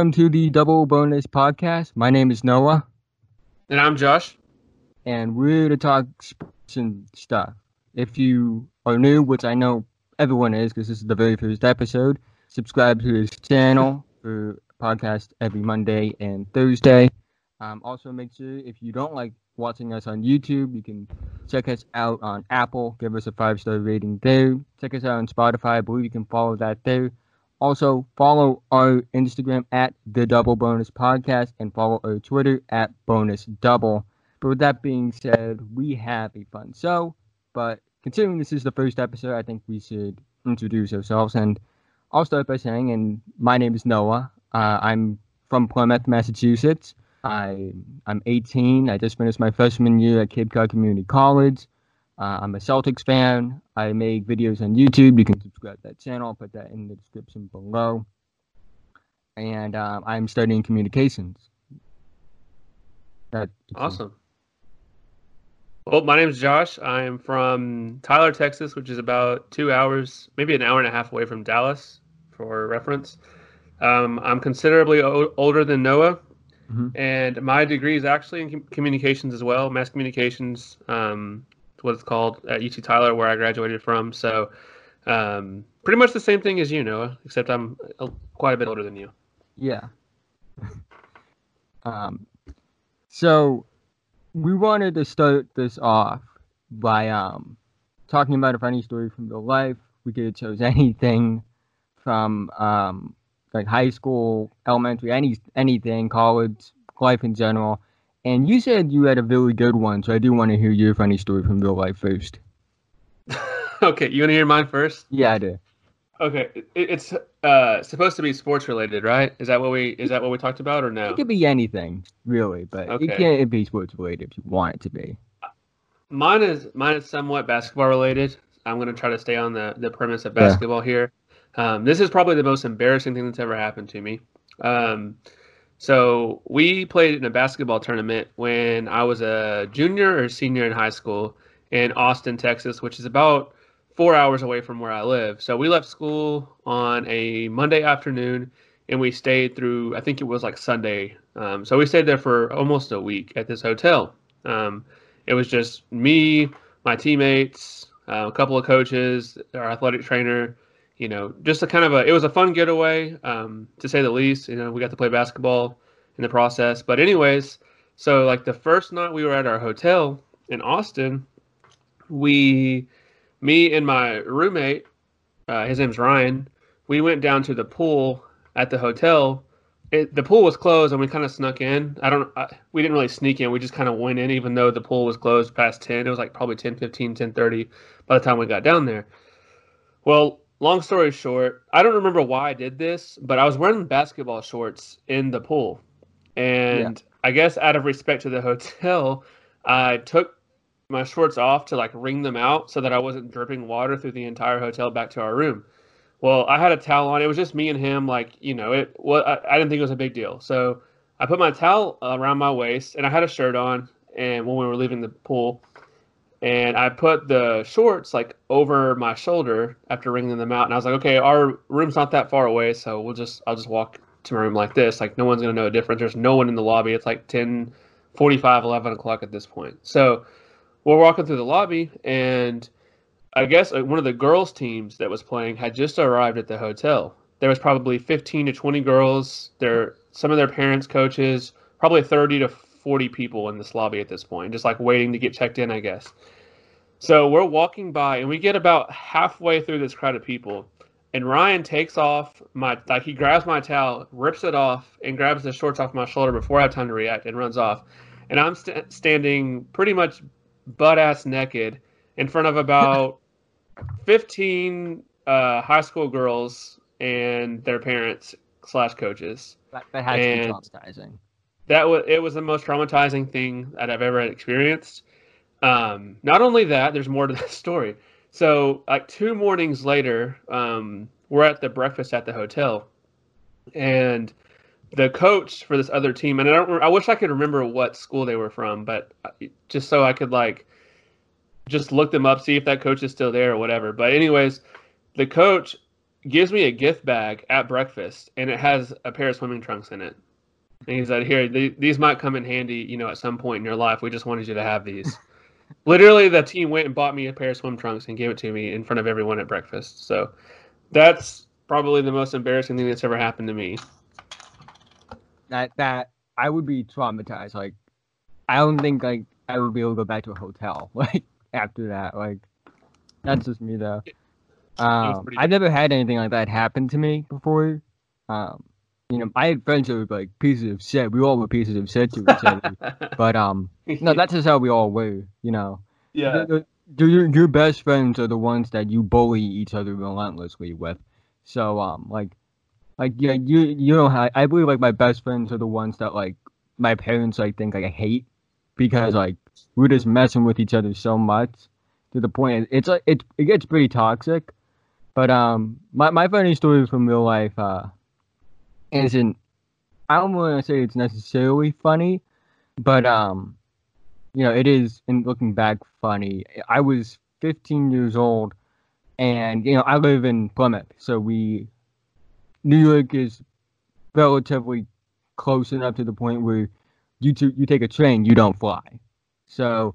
Welcome to the Double Bonus Podcast. My name is Noah, And I'm Josh. and we're to talk sports and stuff. If you are new, which I know everyone is because this is the very first episode, subscribe to his channel for podcast every Monday and Thursday. Um, also, make sure if you don't like watching us on YouTube, you can check us out on Apple. Give us a five star rating there. Check us out on Spotify. I believe you can follow that there. Also, follow our Instagram at the Double Bonus Podcast and follow our Twitter at Bonus Double. But with that being said, we have a fun show. But considering this is the first episode, I think we should introduce ourselves. And I'll start by saying, and my name is Noah. Uh, I'm from Plymouth, Massachusetts. I I'm 18. I just finished my freshman year at Cape Cod Community College. Uh, I'm a Celtics fan. I make videos on YouTube. You can subscribe to that channel. I'll put that in the description below. And um, I'm studying communications. That, Awesome. Well, my name is Josh. I'm from Tyler, Texas, which is about two hours, maybe an hour and a half away from Dallas, for reference. Um, I'm considerably o- older than Noah, Mhm. and my degree is actually in com- communications as well, mass communications. Um, what it's called at UT Tyler, where I graduated from. So, um, pretty much the same thing as you, Noah, except I'm a, quite a bit older than you. Yeah. um, so we wanted to start this off by um talking about a funny story from real life. We could have chose anything from um like high school, elementary, any anything, college, life in general. And you said you had a really good one, so I do want to hear your funny story from real life first. okay, you want to hear mine first? Yeah, I do. Okay, it, it's uh supposed to be sports related, right? Is that what we is that what we talked about or no? It could be anything, really, but it can't be sports related if you want it to be. Mine is mine is somewhat basketball related. I'm gonna try to stay on the the premise of Yeah. basketball here. Um, this is probably the most embarrassing thing that's ever happened to me. Um, so we played in a basketball tournament when I was a junior or senior in high school in Austin, Texas, which is about four hours away from where I live. So we left school on a Monday afternoon and we stayed through, I think it was like Sunday. Um, so we stayed there for almost a week at this hotel. Um, it was just me, my teammates, uh, a couple of coaches, our athletic trainer, you know, just a kind of a, it was a fun getaway, um, to say the least. You know, we got to play basketball in the process. But, anyways, so like the first night we were at our hotel in Austin, we, me and my roommate, uh, his name's Ryan, we went down to the pool at the hotel. It, the pool was closed and we kind of snuck in. I don't, I, we didn't really sneak in. We just kind of went in, even though the pool was closed past 10. It was like probably 10, 15, 10, 30 by the time we got down there. Well, long story short, I don't remember why I did this, but I was wearing basketball shorts in the pool. And I guess out of respect to the hotel, I took my shorts off to like wring them out so that I wasn't dripping water through the entire hotel back to our room. Well, I had a towel on. It was just me and him. Like, you know, it. Well, I, I didn't think it was a big deal. So I put my towel around my waist, and I had a shirt on. And when we were leaving the pool, and I put the shorts like over my shoulder after wringing them out. And I was like, okay, our room's not that far away, so we'll just I'll just walk to my room like this. Like no one's gonna know the difference. There's no one in the lobby. It's like 10, 45, 11 o'clock at this point. So we're walking through the lobby, and I guess uh, one of the girls' teams that was playing had just arrived at the hotel. There was probably 15 to 20 girls. There, some of their parents, coaches, probably 30 to 40 people in this lobby at this point, just like waiting to get checked in, I guess. So we're walking by, and we get about halfway through this crowd of people, and Ryan takes off my like he grabs my towel, rips it off, and grabs the shorts off my shoulder before I have time to react, and runs off. And I'm st- standing pretty much butt ass naked in front of about 15 uh, high school girls and their parents slash coaches. That, that has to be traumatizing. That was it was the most traumatizing thing that I've ever experienced. Um, not only that, there's more to the story. So, like two mornings later, um, we're at the breakfast at the hotel, and the coach for this other team, and I don't, I wish I could remember what school they were from, but uh, just so I could like just look them up, see if that coach is still there or whatever. But anyways, the coach gives me a gift bag at breakfast, and it has a pair of swimming trunks in it. And he said, "Here, th- these might come in handy, you know, at some point in your life. We just wanted you to have these." Literally, the team went and bought me a pair of swim trunks and gave it to me in front of everyone at breakfast. So, that's probably the most embarrassing thing that's ever happened to me. That that I would be traumatized. Like, I don't think like I would be able to go back to a hotel. Like after that, like that's just me though. Um, I've never had anything like that happen to me before. Um, you know, I had friends that were like pieces of shit. We all were pieces of shit to each other. But um, no, that's just how we all were. You know, yeah. The- the- your your best friends are the ones that you bully each other relentlessly with. So um, like, like yeah, you you know how I believe like my best friends are the ones that like my parents like think like I hate because like we're just messing with each other so much to the point it's like it it gets pretty toxic. But um, my my funny story from real life uh isn't I don't want to say it's necessarily funny, but um, you know, it is in looking back funny. I was 15 years old, and you know, I live in Plymouth, so we New York is relatively close enough to the point where you to, you take a train, you don't fly. So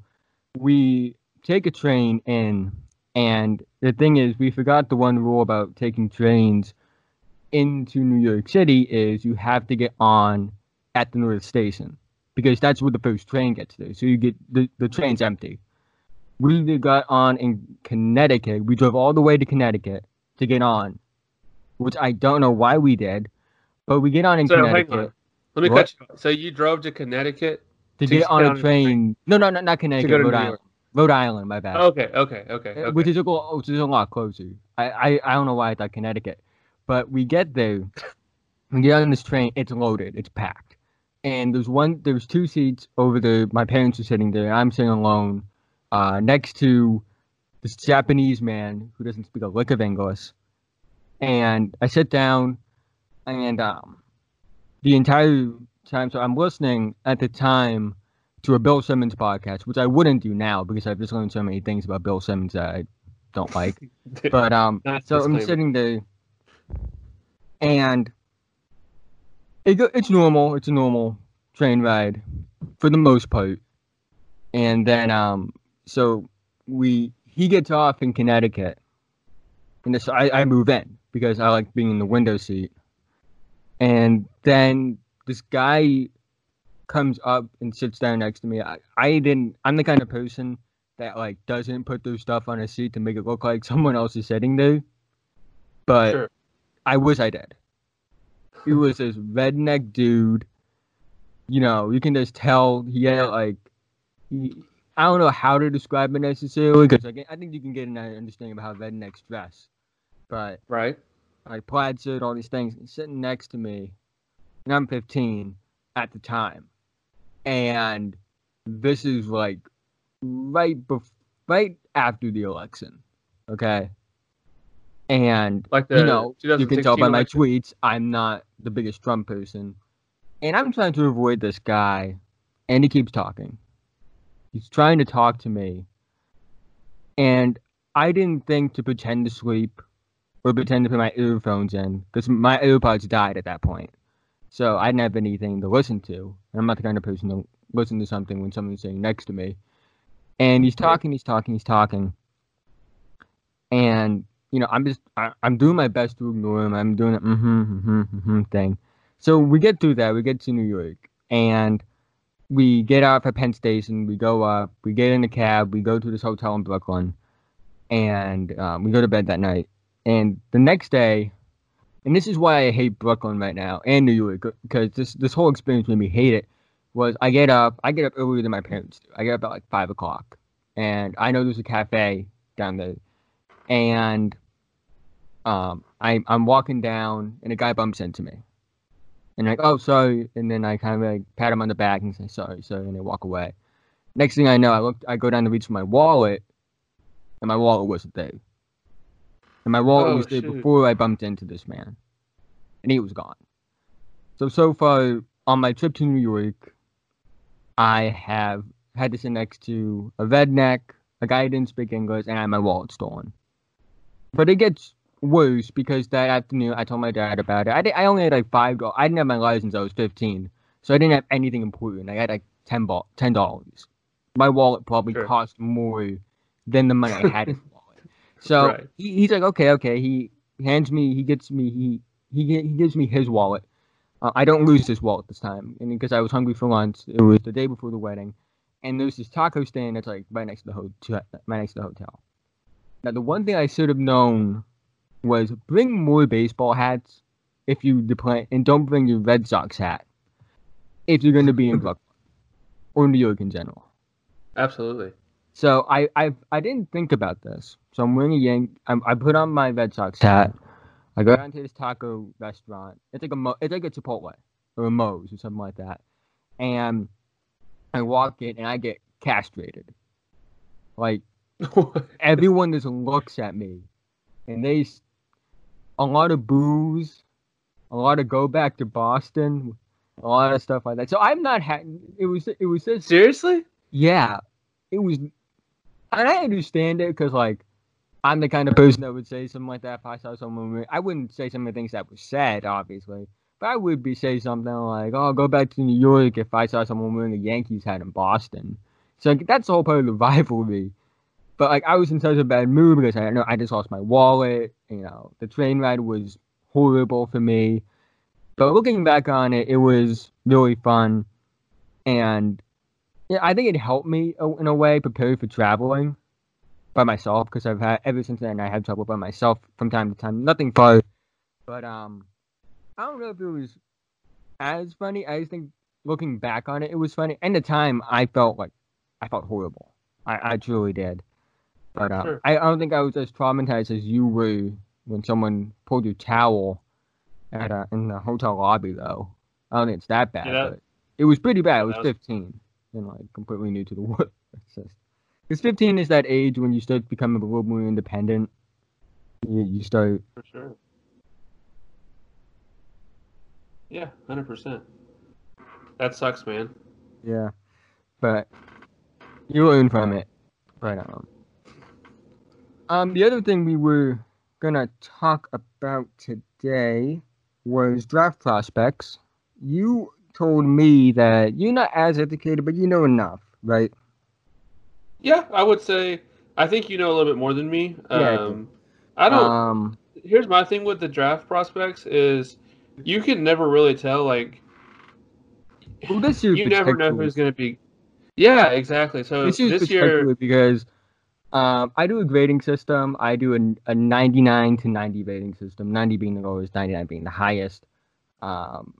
we take a train in, and the thing is, we forgot the one rule about taking trains into New York City is you have to get on at the North Station because that's where the first train gets there. So you get the, the train's empty. We got on in Connecticut. We drove all the way to Connecticut to get on, which I don't know why we did, but we get on in So, Connecticut on. Let me What? cut you. So you drove to Connecticut? to to get on a train. train. No, no, no, not Connecticut, Rhode Island. Rhode Island, my bad. Okay, okay, okay, okay. which is a go- which is a lot closer. I, I I don't know why I thought Connecticut, but we get there, we get on this train. It's loaded. It's packed, and there's one. There's two seats over there. My parents are sitting there. I'm sitting alone, uh, next to this Japanese man who doesn't speak a lick of English, and I sit down, and um, the entire time. So I'm listening at the time to a Bill Simmons podcast, which I wouldn't do now because I've just learned so many things about Bill Simmons that I don't like. But um, so I'm sitting there, and it it's normal. It's a normal train ride for the most part. And then um, so we he gets off in Connecticut, and I I move in because I like being in the window seat. And then this guy comes up and sits down next to me. I, I didn't. I'm the kind of person that like doesn't put their stuff on a seat to make it look like someone else is sitting there. But Sure. I wish I did. He was this redneck dude. You know, you can just tell he had like. He, I don't know how to describe it necessarily because like, I think you can get an understanding of how rednecks dress. But Right? like plaid shirt, all these things, sitting next to me, and I'm 15 at the time, and this is like right bef- right after the election, okay, and Like the you know you can tell 2016 by my election? tweets I'm not the biggest Trump person, and I'm trying to avoid this guy, and he keeps talking. He's trying to talk to me, and I didn't think to pretend to sleep or pretend to put my earphones in because my AirPods died at that point. So I didn't have anything to listen to. And I'm not the kind of person to listen to something when someone's sitting next to me. And he's talking, he's talking, he's talking. And, you know, I'm just, I, I'm doing my best to ignore him. I'm doing a mm-hmm, mm-hmm, mm-hmm thing. So we get through that. We get to New York. And we get off at Penn Station. We go up. We get in a cab. We go to this hotel in Brooklyn. And um, we go to bed that night. And the next day, and this is why I hate Brooklyn right now and New York because this this whole experience made me hate it. Was I get up, I get up earlier than my parents do. I get up at like five o'clock, and I know there's a cafe down there, and um, I I'm walking down, and a guy bumps into me, and like oh sorry, and then I kind of like pat him on the back and say sorry, sorry, and I walk away. Next thing I know, I look, I go down to reach for my wallet, and my wallet wasn't there. And my wallet Oh, was there shoot. before I bumped into this man. And he was gone. So, so far on my trip to New York, I have had to sit next to a redneck, a guy who didn't speak English, and I had my wallet stolen. But it gets worse because that afternoon I told my dad about it. I, did, I only had like five dollars. I didn't have my license. I was fifteen, so I didn't have anything important. I had like ten ball, ten dollars. My wallet probably Sure. cost more than the money I had in the wallet. So Right. he, he's like, okay, okay. He hands me, he gets me, he he he gives me his wallet. Uh, I don't lose this wallet this time, and because I was hungry for lunch, it was the day before the wedding, and there's this taco stand that's like right next to the hotel, right next to the hotel. Now the one thing I should have known was bring more baseball hats if you play, and don't bring your Red Sox hat if you're going to be in Brooklyn or New York in general. Absolutely. So I I I didn't think about this. So I'm wearing a Yank. I'm, I put on my Red Sox hat. I go down to this taco restaurant. It's like a Mo, it's like a Chipotle or a Moe's or something like that. And I walk in and I get castrated. Like everyone just looks at me, and they a lot of boos, a lot of go back to Boston, a lot of stuff like that. So I'm not. Ha- it was it was Seriously? yeah, it was, and I understand it because like I'm the kind of person that would say something like that if I saw someone. I wouldn't say some of the things that was said, obviously, but I would be say something like, "Oh, go back to New York" if I saw someone wearing a Yankees hat in Boston. So like, that's the whole part of the rivalry. But like I was in such a bad mood because I know I just lost my wallet. You know, the train ride was horrible for me. But looking back on it, it was really fun, and yeah, I think it helped me in a way prepare for traveling by myself because I've had ever since then I had trouble by myself from time to time. Nothing far, but um, I don't know if it was as funny. I just think looking back on it, it was funny. And the time I felt like I felt horrible. I, I truly did. But um, Sure. I, I don't think I was as traumatized as you were when someone pulled your towel at a, in the hotel lobby, though. I don't think it's that bad. Yeah, that- it was pretty bad. I Yeah, was was- 15 and like completely new to the world. Because 15 is that age when you start becoming a little more independent. You, you start. For sure. Yeah, hundred percent. That sucks, man. Yeah. But you learn from it. But um, um, the other thing we were gonna talk about today was draft prospects. You told me that you're not as educated, but you know enough, right? Yeah, I would say. I think you know a little bit more than me. Yeah, I. Um, I don't. Um, here's my thing with the draft prospects is you can never really tell. Like well, this year you never know who's going to be. Yeah, exactly. So this this year, because um, I do a grading system. I do a, a 99 to 90 rating system, 90 being the lowest, 99 being the highest. Um,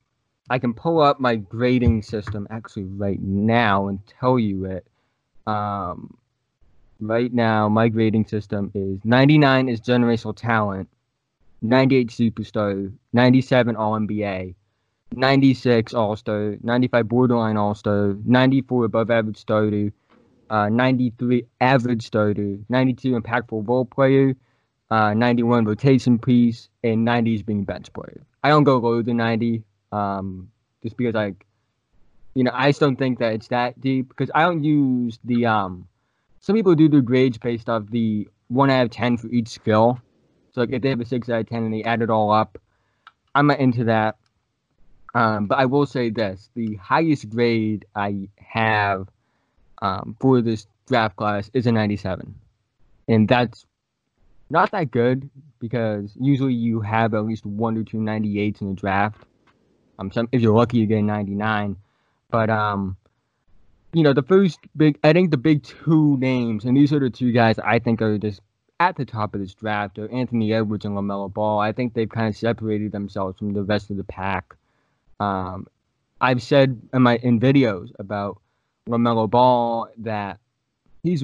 I can pull up my grading system actually right now and tell you it. Um, right now, my grading system is 99 is generational talent, 98 superstar, 97 All NBA, 96 All Star, 95 borderline All Star, 94 above average starter, uh, 93 average starter, 92 impactful role player, uh, 91 rotation piece, and 90 is being bench player. I don't go lower than 90, um, just because I, you know, I just don't think that it's that deep because I don't use the um. Some people do their grades based off the one out of ten for each skill. So like if they have a six out of ten and they add it all up, I'm not into that. Um, but I will say this: the highest grade I have um, for this draft class is a 97, and that's not that good because usually you have at least one or two 98s in the draft. Um, some if you're lucky, you get a 99. But um, you know, the first big, I think the big two names, and these are the two guys I think are just at the top of this draft are Anthony Edwards and LaMelo Ball. I think they've kind of separated themselves from the rest of the pack. Um, I've said in my in videos about LaMelo Ball that he's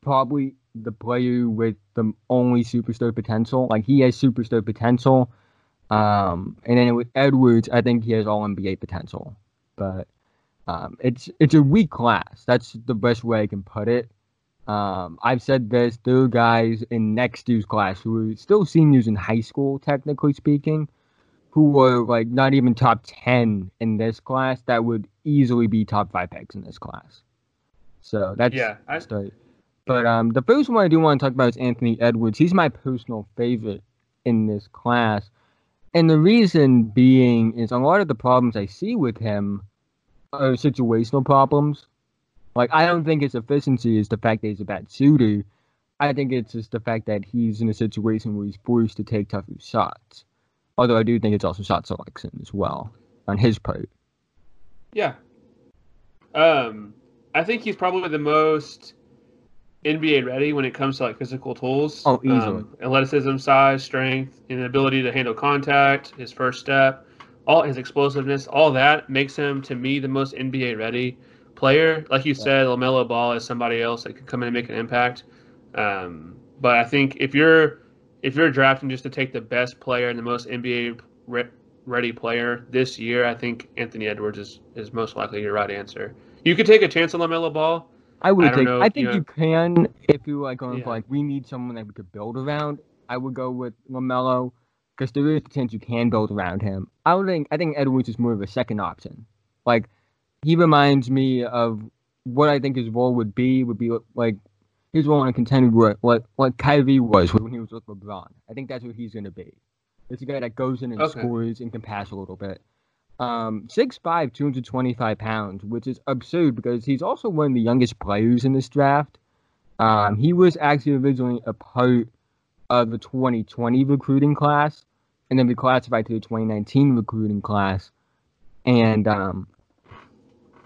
probably the player with the only superstar potential. Like he has superstar potential. Um, and then with Edwards, I think he has all NBA potential. But um, it's it's a weak class. That's the best way I can put it. Um, I've said this. There guys in next year's class who are still seniors in high school, technically speaking, who were like not even top ten in this class that would easily be top five picks in this class. So that's yeah, I, start. But um, the first one I do want to talk about is Anthony Edwards. He's my personal favorite in this class. And the reason being is a lot of the problems I see with him are situational problems. Like, I don't think his efficiency is the fact that he's a bad shooter. I think it's just the fact that he's in a situation where he's forced to take tougher shots. Although I do think it's also shot selection as well on his part. Yeah. Um, I think he's probably the most NBA ready when it comes to like physical tools. Oh, easily. Um, athleticism, size, strength, and the ability to handle contact, his first step, all his explosiveness, all that makes him to me the most NBA ready player. Like you yeah. said, LaMelo Ball is somebody else that could come in and make an impact. Um, but I think if you're if you're drafting just to take the best player and the most NBA re- ready player this year, I think Anthony Edwards is, is most likely your right answer. You could take a chance on LaMelo Ball. I would I take. I think you, know, you, can if you like going yeah. for like we need someone that we could build around. I would go with LaMelo because there is a chance you can build around him. I would think. I think Edwards is more of a second option. Like he reminds me of what I think his role would be. Would be like role in a contender what what what Kyrie was when he was with LeBron. I think that's what he's going to be. It's a guy that goes in and okay. scores and can pass a little bit. Um, 6'5", 225 pounds, which is absurd because he's also one of the youngest players in this draft. Um, he was actually originally a part of the 2020 recruiting class, and then reclassified to the 2019 recruiting class. And um,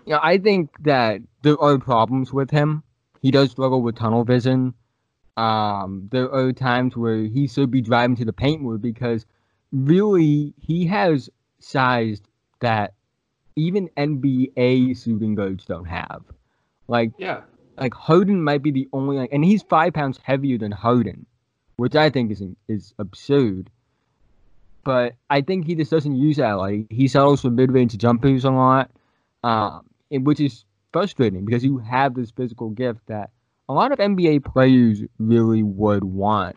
you know, I think that there are problems with him. He does struggle with tunnel vision. Um, there are times where he should be driving to the paint more because really he has sized that even NBA shooting guards don't have. Like yeah, like Harden might be the only like, and he's five pounds heavier than Harden, which I think is is absurd. But I think he just doesn't use that. Like he settles for mid range jumpers a lot, um, which is frustrating because you have this physical gift that a lot of NBA players really would want,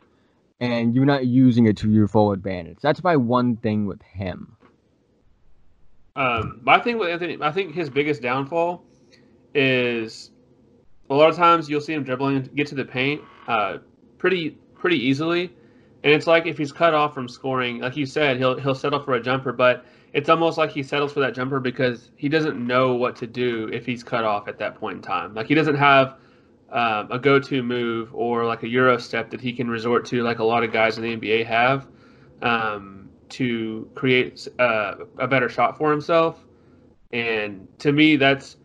and you're not using it to your full advantage. That's my one thing with him. Um, my thing with Anthony, I think his biggest downfall is a lot of times you'll see him dribbling, get to the paint, uh, pretty pretty easily, and it's like if he's cut off from scoring, like you said, he'll he'll settle for a jumper, but it's almost like he settles for that jumper because he doesn't know what to do if he's cut off at that point in time. Like he doesn't have um, a go-to move or like a euro step that he can resort to, like a lot of guys in the NBA have. Um, to create uh, a better shot for himself. And to me, that's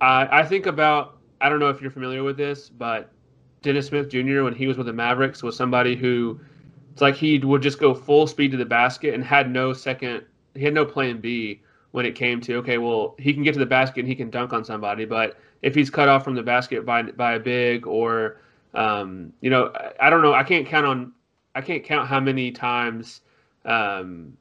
I, I think about. I don't know if you're familiar with this, but Dennis Smith Jr. when he was with the Mavericks was somebody who it's like he would just go full speed to the basket and had no second. He had no plan B when it came to okay, well he can get to the basket and he can dunk on somebody, but if he's cut off from the basket by by a big or um, you know I, I don't know I can't count on I can't count how many times um,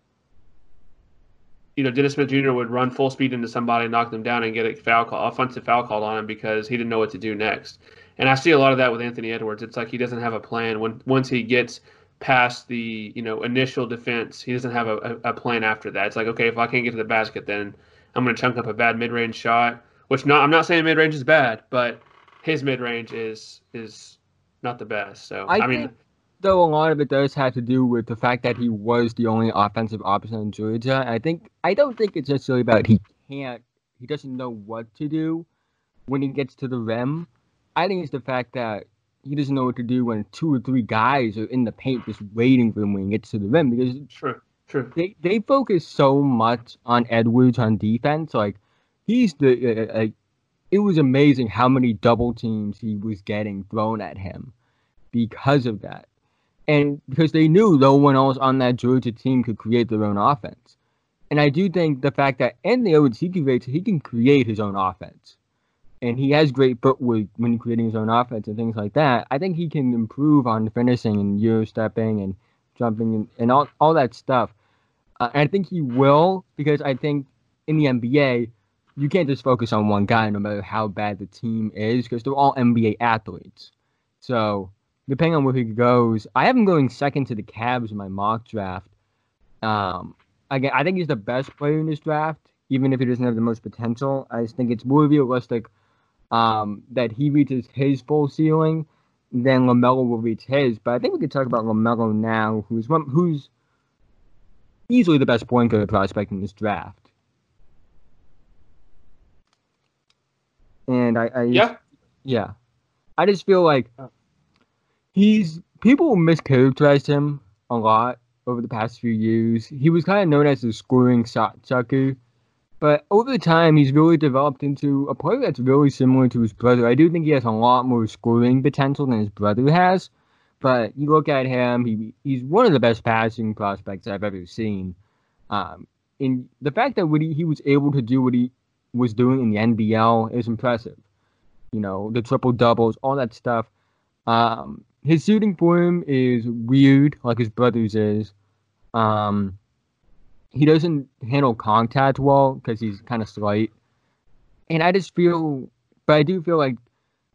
you know, Dennis Smith Jr. would run full speed into somebody, knock them down, and get a foul call, offensive foul called on him because he didn't know what to do next. And I see a lot of that with Anthony Edwards. It's like he doesn't have a plan when once he gets past the you know initial defense, he doesn't have a, a, plan after that. It's like okay, if I can't get to the basket, then I'm going to chunk up a bad mid range shot. Which not I'm not saying mid range is bad, but his mid range is is not the best. So I, I mean, though a lot of it does have to do with the fact that he was the only offensive option in Georgia. I think I don't think it's necessarily about he can't he doesn't know what to do when he gets to the rim. I think it's the fact that he doesn't know what to do when two or three guys are in the paint just waiting for him when he gets to the rim because true, true. They they focus so much on Edwards on defense. Like he's the uh, like it was amazing how many double teams he was getting thrown at him because of that and because they knew no one else on that Georgia team could create their own offense. And I do think the fact that Anthony Edwards he creates he can create his own offense, and he has great footwork when creating his own offense and things like that. I think he can improve on finishing and euro stepping and jumping and, and all all that stuff. Uh, and I think he will because I think in the NBA you can't just focus on one guy no matter how bad the team is because they're all NBA athletes. So depending on where he goes, I have him going second to the Cavs in my mock draft. Um, again, I think he's the best player in this draft, even if he doesn't have the most potential. I just think it's more realistic um, that he reaches his full ceiling then Lamelo will reach his. But I think we could talk about Lamelo now, who's one, who's easily the best point guard prospect in this draft. And I, I Yeah. yeah, I just feel like he's people mischaracterized him a lot over the past few years. He was kind of known as the scoring shot chucker, but over time he's really developed into a player that's really similar to his brother. I do think he has a lot more scoring potential than his brother has, but you look at him, he he's one of the best passing prospects I've ever seen. Um, and the fact that what he, he was able to do what he was doing in the NBL is impressive. You know, the triple doubles, all that stuff. Um, his shooting form is weird, like his brother's is. Um, he doesn't handle contact well because he's kind of slight. And I just feel, but I do feel like,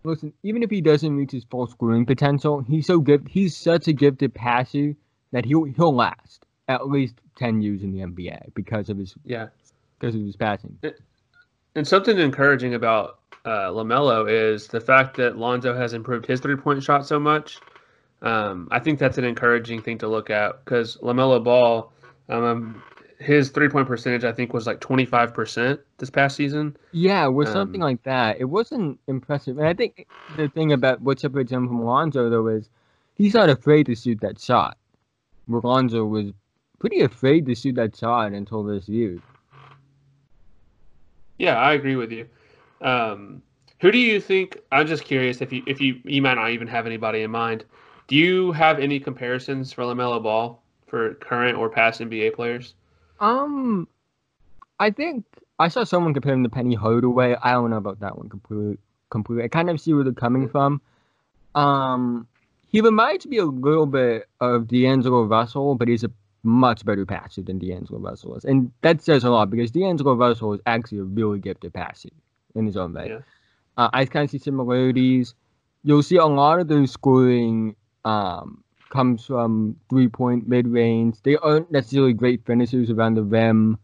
listen, even if he doesn't reach his full scoring potential, he's so good. He's such a gifted passer that he'll he'll last at least ten years in the NBA because of his Yeah. because of his passing. And something encouraging about uh, Lamelo is the fact that Lonzo has improved his three point shot so much. Um, I think that's an encouraging thing to look at because Lamelo Ball, um, his three point percentage I think was like twenty five percent this past season. Yeah, it was something Um, like that. It wasn't impressive. And I think the thing about what separates him from Lonzo, though, is he's not afraid to shoot that shot. Lonzo was pretty afraid to shoot that shot until this year. Yeah, I agree with you. Um, who do you think? I'm just curious if you if you you might not even have anybody in mind. Do you have any comparisons for Lamelo Ball for current or past NBA players? Um, I think I saw someone compare him to Penny Hardaway. I don't know about that one completely. Completely, I kind of see where they're coming from. Um, he reminds me a little bit of D'Angelo Russell, but he's a much better passer than D'Angelo Russell is, and that says a lot because D'Angelo Russell is actually a really gifted passer in his own way. Yeah. Uh, I kind of see similarities. You'll see a lot of their scoring um, comes from three point mid range. They aren't necessarily great finishers around the rim,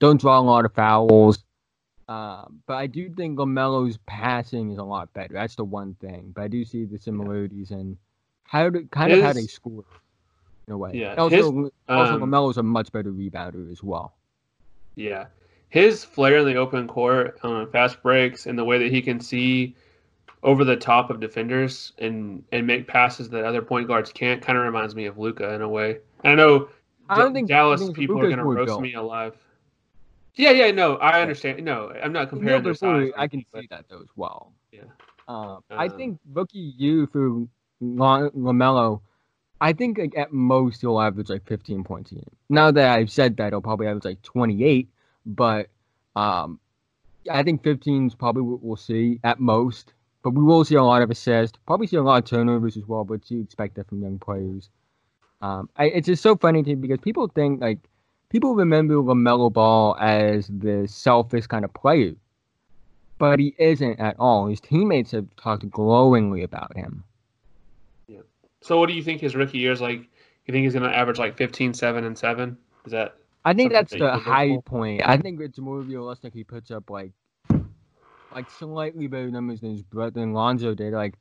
don't draw a lot of fouls. Um, but I do think Lamelo's passing is a lot better. That's the one thing. But I do see the similarities in how to kind of how they score in a way. Yeah, Also, his, also um, Lamelo's a much better rebounder as well. Yeah. His flair in the open court on fast breaks and the way that he can see over the top of defenders and and make passes that other point guards can't kind of reminds me of Luka in a way. And I know I don't D- think Dallas think people Luka's are gonna roast built. me alive. Yeah, yeah, no, I understand. No, I'm not comparing their size. I can but- see that though as well. Yeah. Um, I Um, think rookie you for La- Lamelo, I think like at most he'll average like 15 points a game. Now that I've said that, he'll probably average like 28, but um, I think 15 is probably what we'll see at most. But we will see a lot of assists, probably see a lot of turnovers as well. But you expect that from young players. Um, I, it's just so funny to me because people think like people remember Lamelo Ball as the selfish kind of player, but he isn't at all. His teammates have talked glowingly about him. Yeah. So what do you think his rookie year is like? You think he's gonna average like 15, 7, and 7? Is that I think that's that the you could look high point. I think it's more realistic he puts up like like slightly better numbers than his brother than Lonzo did. Like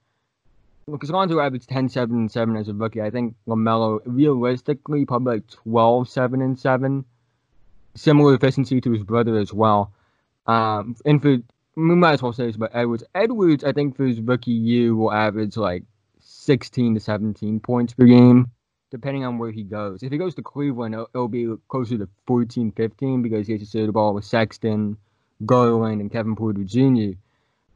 because Lonzo averaged 10, 7, and 7 as a rookie. I think LaMelo realistically probably like 12, 7, and 7. Similar efficiency to his brother as well. Um, and for we might as well say this about Edwards. Edwards, I think for his rookie year will average like 16 to 17 points per game depending on where he goes. If he goes to Cleveland, it'll, it'll be closer to 14, 15 because he has to share the ball with Sexton, Garland, and Kevin Porter Jr.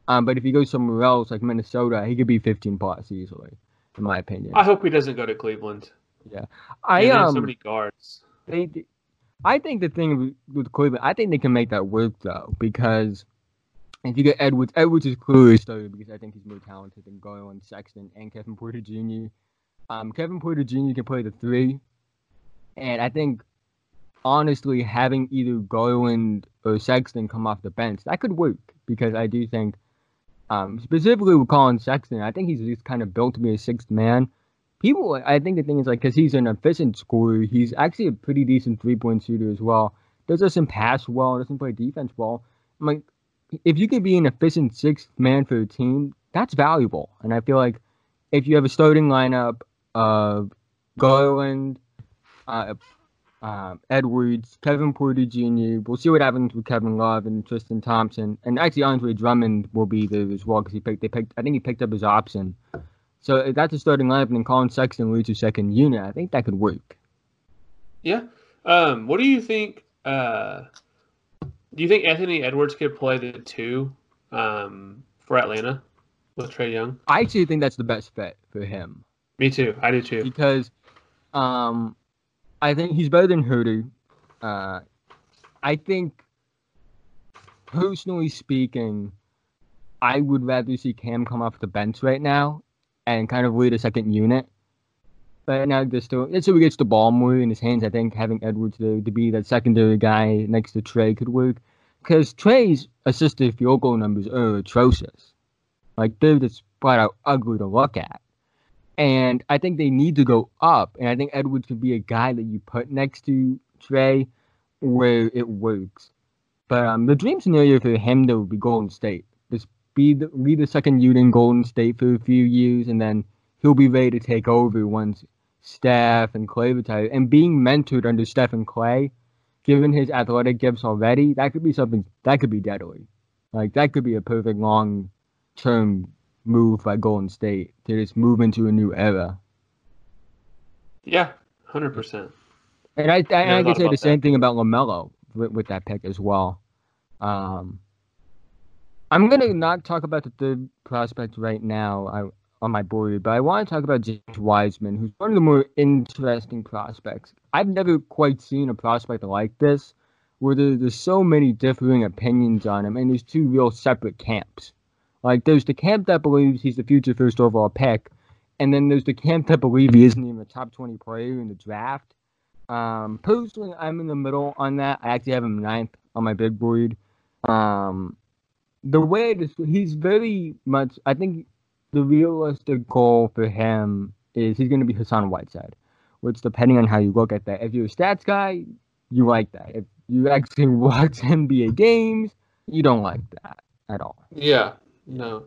Um, but if he goes somewhere else, like Minnesota, he could be 15 plus easily, in my opinion. I hope he doesn't go to Cleveland. I Yeah, have um, so many guards. they, I think the thing with, with Cleveland, I think they can make that work though because if you get Edwards, Edwards is clearly started because I think he's more talented than Garland, Sexton, and Kevin Porter Jr. Um, Kevin Porter Jr. can play the three, and I think honestly having either Garland or Sexton come off the bench that could work because I do think, um, specifically with Collin Sexton, I think he's just kind of built to be a sixth man. People, I think the thing is like because he's an efficient scorer, he's actually a pretty decent three point shooter as well. Doesn't pass well, doesn't play defense well. I'm like, if you could be an efficient sixth man for a team, that's valuable. And I feel like if you have a starting lineup of Garland, uh, uh, Edwards, Kevin Porter Jr. We'll see what happens with Kevin Love and Tristan Thompson, and actually Andre Drummond will be there as well because he picked. They picked. I think he picked up his option. So if that's a starting lineup, and then Collin Sexton leads your second unit. I think that could work. Yeah. Um, what do you think? Uh, do you think Anthony Edwards could play the two um, for Atlanta with Trae Young? I actually think that's the best fit for him. Me too. I do too. Because um, I think he's better than Huerter. Uh, I think, personally speaking, I would rather see Cam come off the bench right now and kind of lead a second unit. But now just to, so he gets the ball more in his hands. I think having Edwards there to be that secondary guy next to Trae could work. Because Trae's assisted field goal numbers are atrocious. Like just flat out ugly to look at. And I think they need to go up. And I think Edwards could be a guy that you put next to Trae where it works. But um, the dream scenario for him though would be Golden State. Just be the be the second unit in Golden State for a few years, and then he'll be ready to take over once Steph and Clay retire. And being mentored under Steph and Clay, given his athletic gifts already, that could be something that could be deadly. Like that could be a perfect long term move by Golden State to just move into a new era. Yeah, hundred percent. And I, I, I can say the same thing about Lamelo with, with, that pick as well. Um, I'm gonna not talk about the third prospect right now I, on my board, but I want to talk about James Wiseman, who's one of the more interesting prospects. I've never quite seen a prospect like this, where there, there's so many differing opinions on him, and there's two real separate camps. Like there's the camp that believes he's the future first overall pick, and then there's the camp that believes he isn't even a top 20 player in the draft. Um, personally, I'm in the middle on that. I actually have him ninth on my big board. Um, the way he's very much. I think the realistic goal for him is he's going to be Hassan Whiteside, which depending on how you look at that. If you're a stats guy, you like that. If you actually watch NBA games, you don't like that at all. Yeah, no.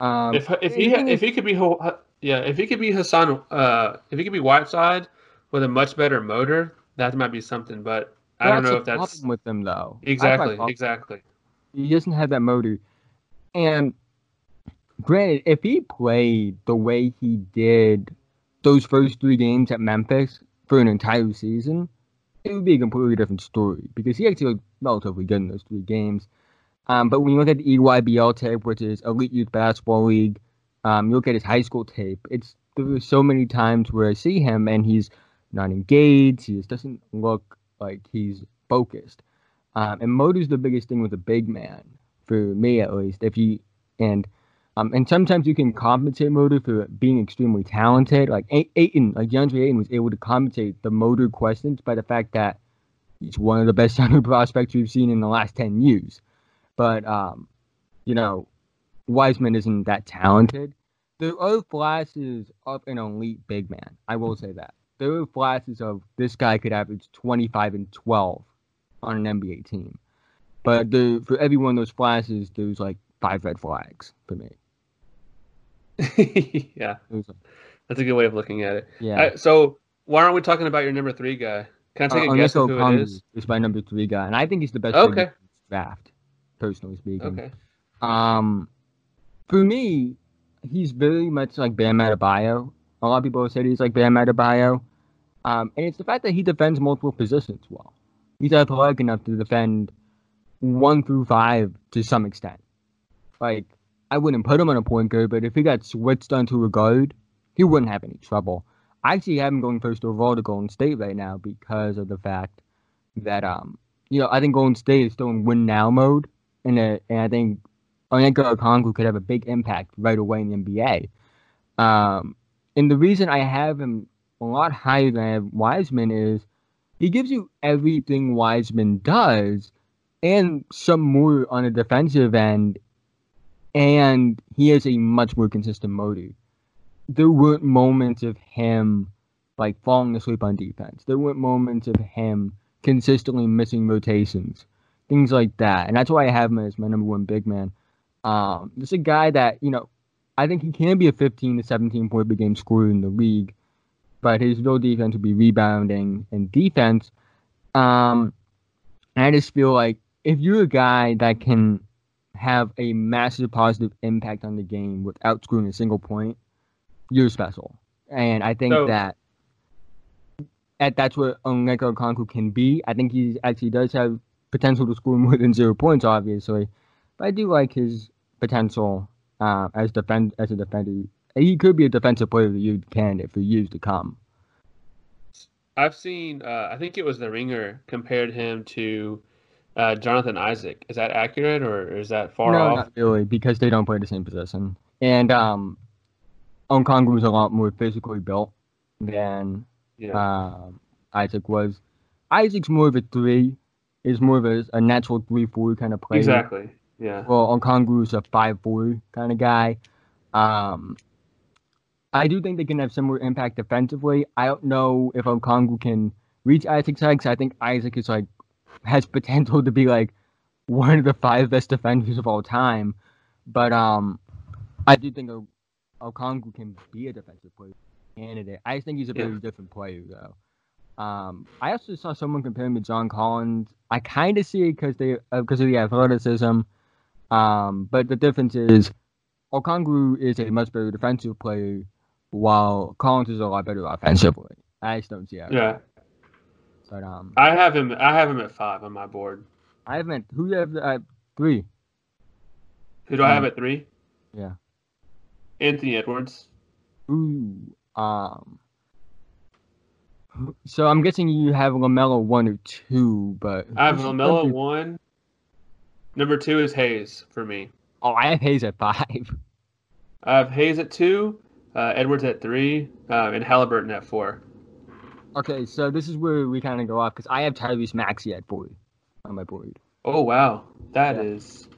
Um, if if he if he could be yeah if he could be Hassan uh if he could be Whiteside with a much better motor that might be something but I don't know if that's with them though. Exactly exactly. He doesn't have that motor. And granted if he played the way he did those first three games at Memphis for an entire season it would be a completely different story because he actually looked relatively good in those three games um, but when you look at the EYBL tape, which is Elite Youth Basketball League, um, you look at his high school tape. It's there so many times where I see him and he's not engaged. He just doesn't look like he's focused. Um, and motor's the biggest thing with a big man for me at least. If you and um, and sometimes you can compensate motor for being extremely talented. Like Ayton, like DeAndre Ayton was able to compensate the motor questions by the fact that he's one of the best center prospects we've seen in the last ten years but um, you know, Wiseman isn't that talented. There are flashes of an elite big man. I will say that there are flashes of this guy could average 25 and 12 on an NBA team, but the, for every one of those flashes, there's like five red flags for me. yeah, that's a good way of looking at it. Yeah. so why aren't we talking about your number three guy? Can I take uh, a guess who it is? Is my number three guy, and I think he's the best. Okay. Draft personally speaking. Okay. Um, for me, he's very much like Bam Adebayo. A lot of people have said he's like Bam Adebayo. Um, and it's the fact that he defends multiple positions well. He's athletic enough to defend one through five to some extent. Like, I wouldn't put him on a point guard, but if he got switched onto a guard, he wouldn't have any trouble. I actually have him going first overall to Golden State right now because of the fact that, um, you know, I think Golden State is still in win now mode and, uh, and I think Onyeka Okongwu could have a big impact right away in the NBA. Um, and the reason I have him a lot higher than I have Wiseman is he gives you everything Wiseman does and some more on the defensive end, and he has a much more consistent motor. There weren't moments of him like falling asleep on defense. There weren't moments of him consistently missing rotations things like that. And that's why I have him as my number one big man. Um, this is a guy that, you know, I think he can be a 15 to 17 point per game scorer in the league, but his real defense would be rebounding and defense. Um, I just feel like if you're a guy that can have a massive positive impact on the game without scoring a single point, you're special. And I think So- that that that's what Onyeka Okongwu can be. I think he actually does have potential to score more than zero points, obviously. But I do like his potential uh, as defend as a defender. He could be a defensive player of the year candidate for years to come. I've seen. Uh, I think it was the Ringer compared him to uh, Jonathan Isaac. Is that accurate or is that far no, off? not really, because they don't play the same position. And um, Okongwu is a lot more physically built than Yeah. um, Isaac was. Isaac's more of a three, is more of a, a natural three four kind of player. exactly. Yeah. Well, Okongwu is a five four kind of guy. Um, I do think they can have similar impact defensively. I don't know if Okongwu can reach Isaac's height. I think Isaac is like has potential to be like one of the five best defenders of all time. But um, I do think Okongwu can be a defensive player candidate. I just think he's a Yeah. very different player though. Um, I also saw someone compare him to John Collins. I kind of see it because they because of the athleticism. Um, but the difference is Okongwu is a much better defensive player, while Collins is a lot better offensively. I just don't see it. Yeah. But um, I have him. I have him at five on my board. I haven't. Who do you have at three? Who do I have Hmm. at three? Yeah. Anthony Edwards. Ooh. Um. So I'm guessing you have Lamelo one or two, but I have who's Lamelo number- one. Number two is Hayes for me. Oh, I have Hayes at five. I have Hayes at two, uh, Edwards at three, uh, and Halliburton at four. Okay, so this is where we kind of go off because I have Tyrese Maxey at four on my board. Oh wow, that Yeah. is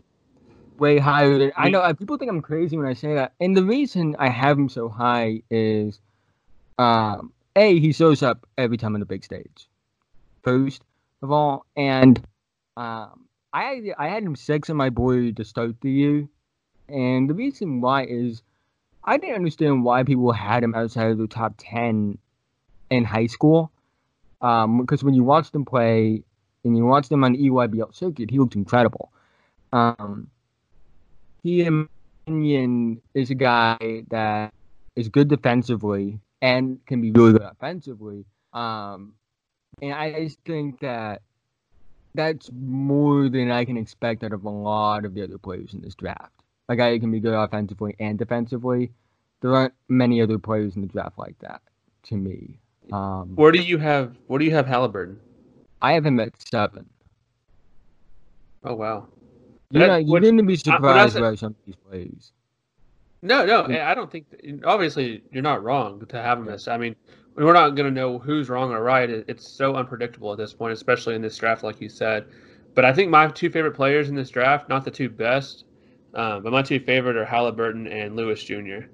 way higher than I know. uh, People think I'm crazy when I say that, and the reason I have him so high is, um, a he shows up every time on the big stage, first of all, and um, I I had him six on my board to start the year, and the reason why is I didn't understand why people had him outside of the top ten in high school, um, because when you watch them play and you watch them on the EYBL circuit, he looked incredible. Um, he, in my opinion, is a guy that is good defensively and can be really good offensively. Um, and I just think that that's more than I can expect out of a lot of the other players in this draft. A guy who can be good offensively and defensively. There aren't many other players in the draft like that, to me. Um, Where do you have? Where do you have Halliburton? I have him at seven. Oh wow. You're, That- not, you're what- going to be I- I surprised by some of these players. No, no, I don't think. Obviously, you're not wrong to have him as. I mean, we're not going to know who's wrong or right. It's so unpredictable at this point, especially in this draft, like you said. But I think my two favorite players in this draft, not the two best, um, but my two favorite are Halliburton and Lewis Jr.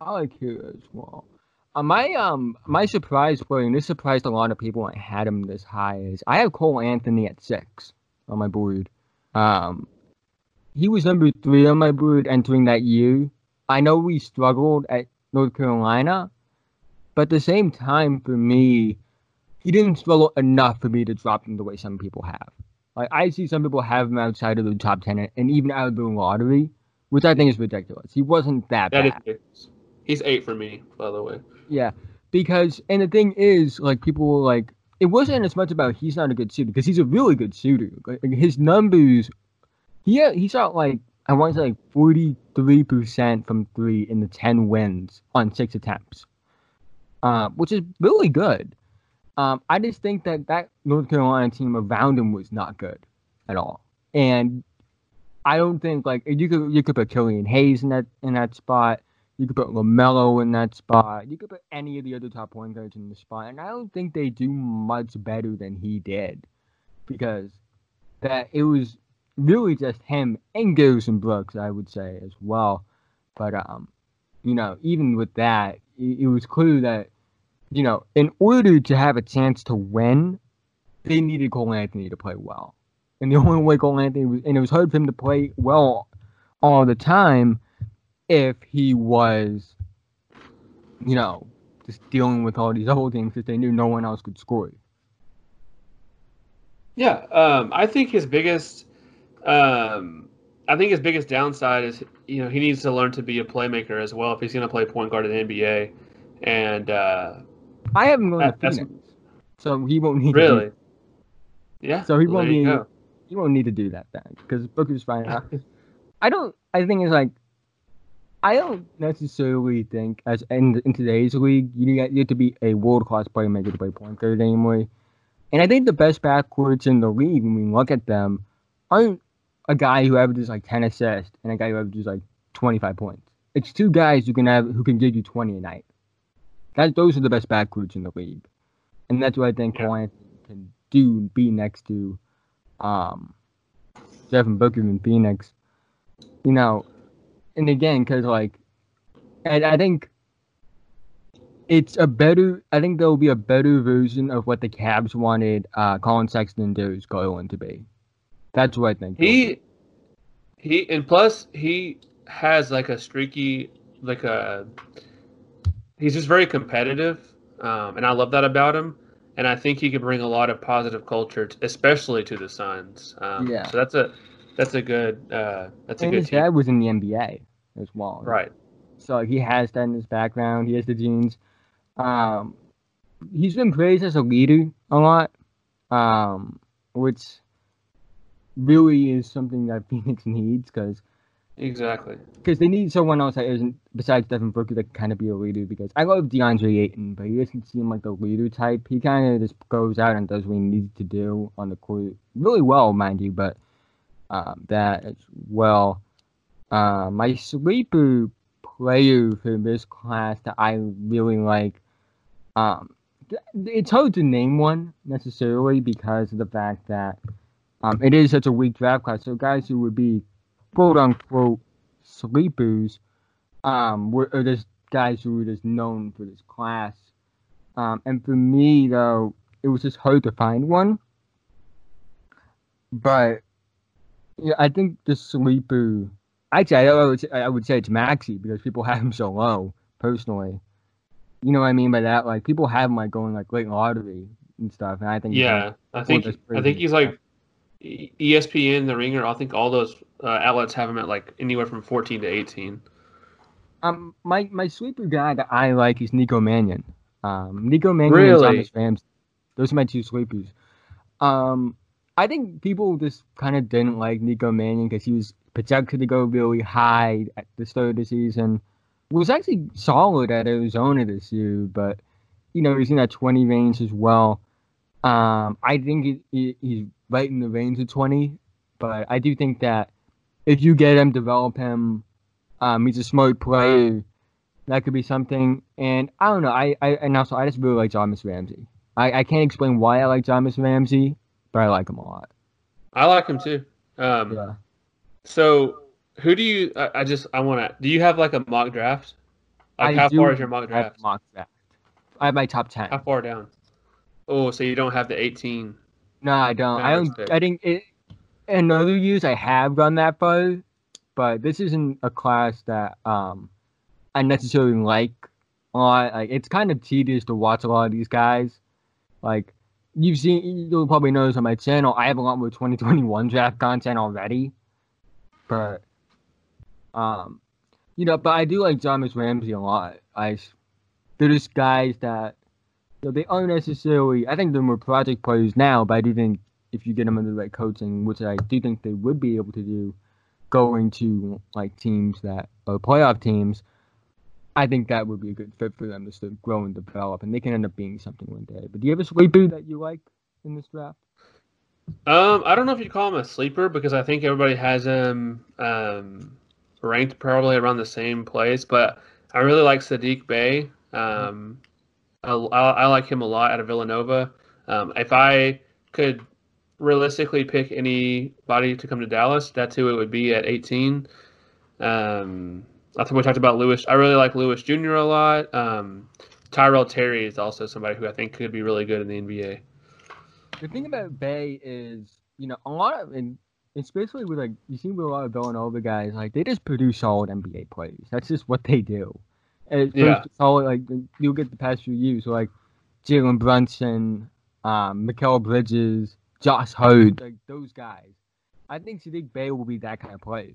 I like you as well. Uh, my um my surprise player, and this surprised a lot of people I had him this high, is I have Cole Anthony at six on my board. Um, he was number three on my board entering that year. I know we struggled at North Carolina, but at the same time, for me, he didn't struggle enough for me to drop him the way some people have. Like I see some people have him outside of the top ten and even out of the lottery, which I think is ridiculous. He wasn't that That bad. is, he's eight for me, by the way. Yeah, because and the thing is, like people were like, it wasn't as much about he's not a good shooter because he's a really good shooter. Like, like, his numbers, yeah, he shot like I want to say like forty three percent from three in the ten wins on six attempts, uh, which is really good. Um, I just think that that North Carolina team around him was not good at all, and I don't think like you could you could put Killian Hayes in that in that spot. You could put Lamelo in that spot. You could put any of the other top point guards in the spot, and I don't think they do much better than he did, because that it was really just him and Garrison Brooks, I would say as well. But um, you know, even with that, it, was clear that you know, in order to have a chance to win, they needed Cole Anthony to play well, and the only way Cole Anthony was, and it was hard for him to play well all the time if he was, you know, just dealing with all these other things because they knew no one else could score. Yeah, um, I think his biggest, um, I think his biggest downside is you know he needs to learn to be a playmaker as well if he's going to play point guard in the NBA, and uh, I have him going That- to Phoenix, so he won't need To really, do, yeah. so he won't be go. he won't need to do that then because Booker's fine. I- I don't. I think it's like. I don't necessarily think, as in, in today's league, you need to be a world class playmaker to play point guard anymore. And I think the best backcourts in the league, when we look at them, aren't a guy who averages like ten assists and a guy who averages like twenty five points. It's two guys who can have who can give you twenty a night. That those are the best backcourts in the league, and that's what I think Yeah. Can do. Be next to, um, Devin Booker in Phoenix. You know, and again, because like, and I think it's a better. I think there will be a better version of what the Cavs wanted uh, Collin Sexton and Darius Garland to be. That's what I think. He he and plus he has like a streaky like a he's just very competitive um, and I love that about him and I think he could bring a lot of positive culture t- especially to the Suns um, Yeah. so that's a that's a good uh, that's a good his team dad was in the NBA as well. right So he has that in his background. He has the genes. Um, he's been praised as a leader a lot, um, which really is something that Phoenix needs because exactly because they need someone else that isn't besides Devin Booker that can kind of be a leader. Because I love DeAndre Ayton, but he doesn't seem like the leader type. He kind of just goes out and does what he needs to do on the court really well, mind you. But um, that as well. Uh, my sleeper player for this class that I really like. Um, it's hard to name one necessarily because of the fact that um, it is such a weak draft class. So guys who would be quote unquote sleepers um, were are just guys who were just known for this class. Um, and for me though, it was just hard to find one. But yeah, I think the sleeper. Actually, I would say, I would say it's Maxey because people have him so low. Personally, you know what I mean by that? Like people have him like going like late lottery and stuff, and I think yeah like, I think I think he's like ESPN the Ringer I think all those uh, outlets have him at like anywhere from 14 to 18 Um, my my sleeper guy that I like is Nico Mannion. Um, Nico Mannion Really? and Thomas Ramsey. Those are my two sleepers. Um, I think people just kind of didn't like Nico Mannion because he was projected to go really high at the start of the season. Was actually solid at Arizona this year, but you know he's in that twenty range as well. Um, I think he, he, he's right in the range of twenty, but I do think that if you get him, develop him, um, he's a smart player. That could be something. And I don't know. I, I and also I just really like Thomas Ramsey. I, I can't explain why I like Thomas Ramsey, but I like him a lot. I like him too um, Yeah. So, who do you? I, I just I want to. Do you have like a mock draft? Like I how far is your mock draft? mock draft. I have my top ten. How far down? Oh, so you don't have the 18. No, I don't. I don't. I think it. In other years, I have gone that far, but this isn't a class that um I necessarily like a lot. Like it's kind of tedious to watch a lot of these guys. Like you've seen, you'll probably notice on my channel, I have a lot more 2021 draft content already, but um, you know, but I do like Thomas Ramsey a lot. I they're just guys that know, they aren't necessarily. I think they're more project players now, but I do think if you get them under the right coaching, which I do think they would be able to do, going to like teams that are playoff teams, I think that would be a good fit for them to sort of grow and develop, and they can end up being something one day. But do you have a sleeper that you like in this draft? Um, I don't know if you call him a sleeper because I think everybody has him um, ranked probably around the same place. But I really like Saddiq Bey. Um, I, I, I like him a lot out of Villanova. Um, if I could realistically pick anybody to come to Dallas, that's who it would be at 18. Um, I think we talked about Lewis. I really like Lewis Jr. a lot. Um, Tyrell Terry is also somebody who I think could be really good in the NBA. The thing about Bey is, you know, a lot of and especially with like you see with a lot of Villanova guys, like they just produce solid NBA players. That's just what they do. It's Yeah. solid. Like you'll get the past few years, so like Jalen Brunson, um, Mikal Bridges, Josh Hart, like those guys. I think Saddiq Bey will be that kind of player.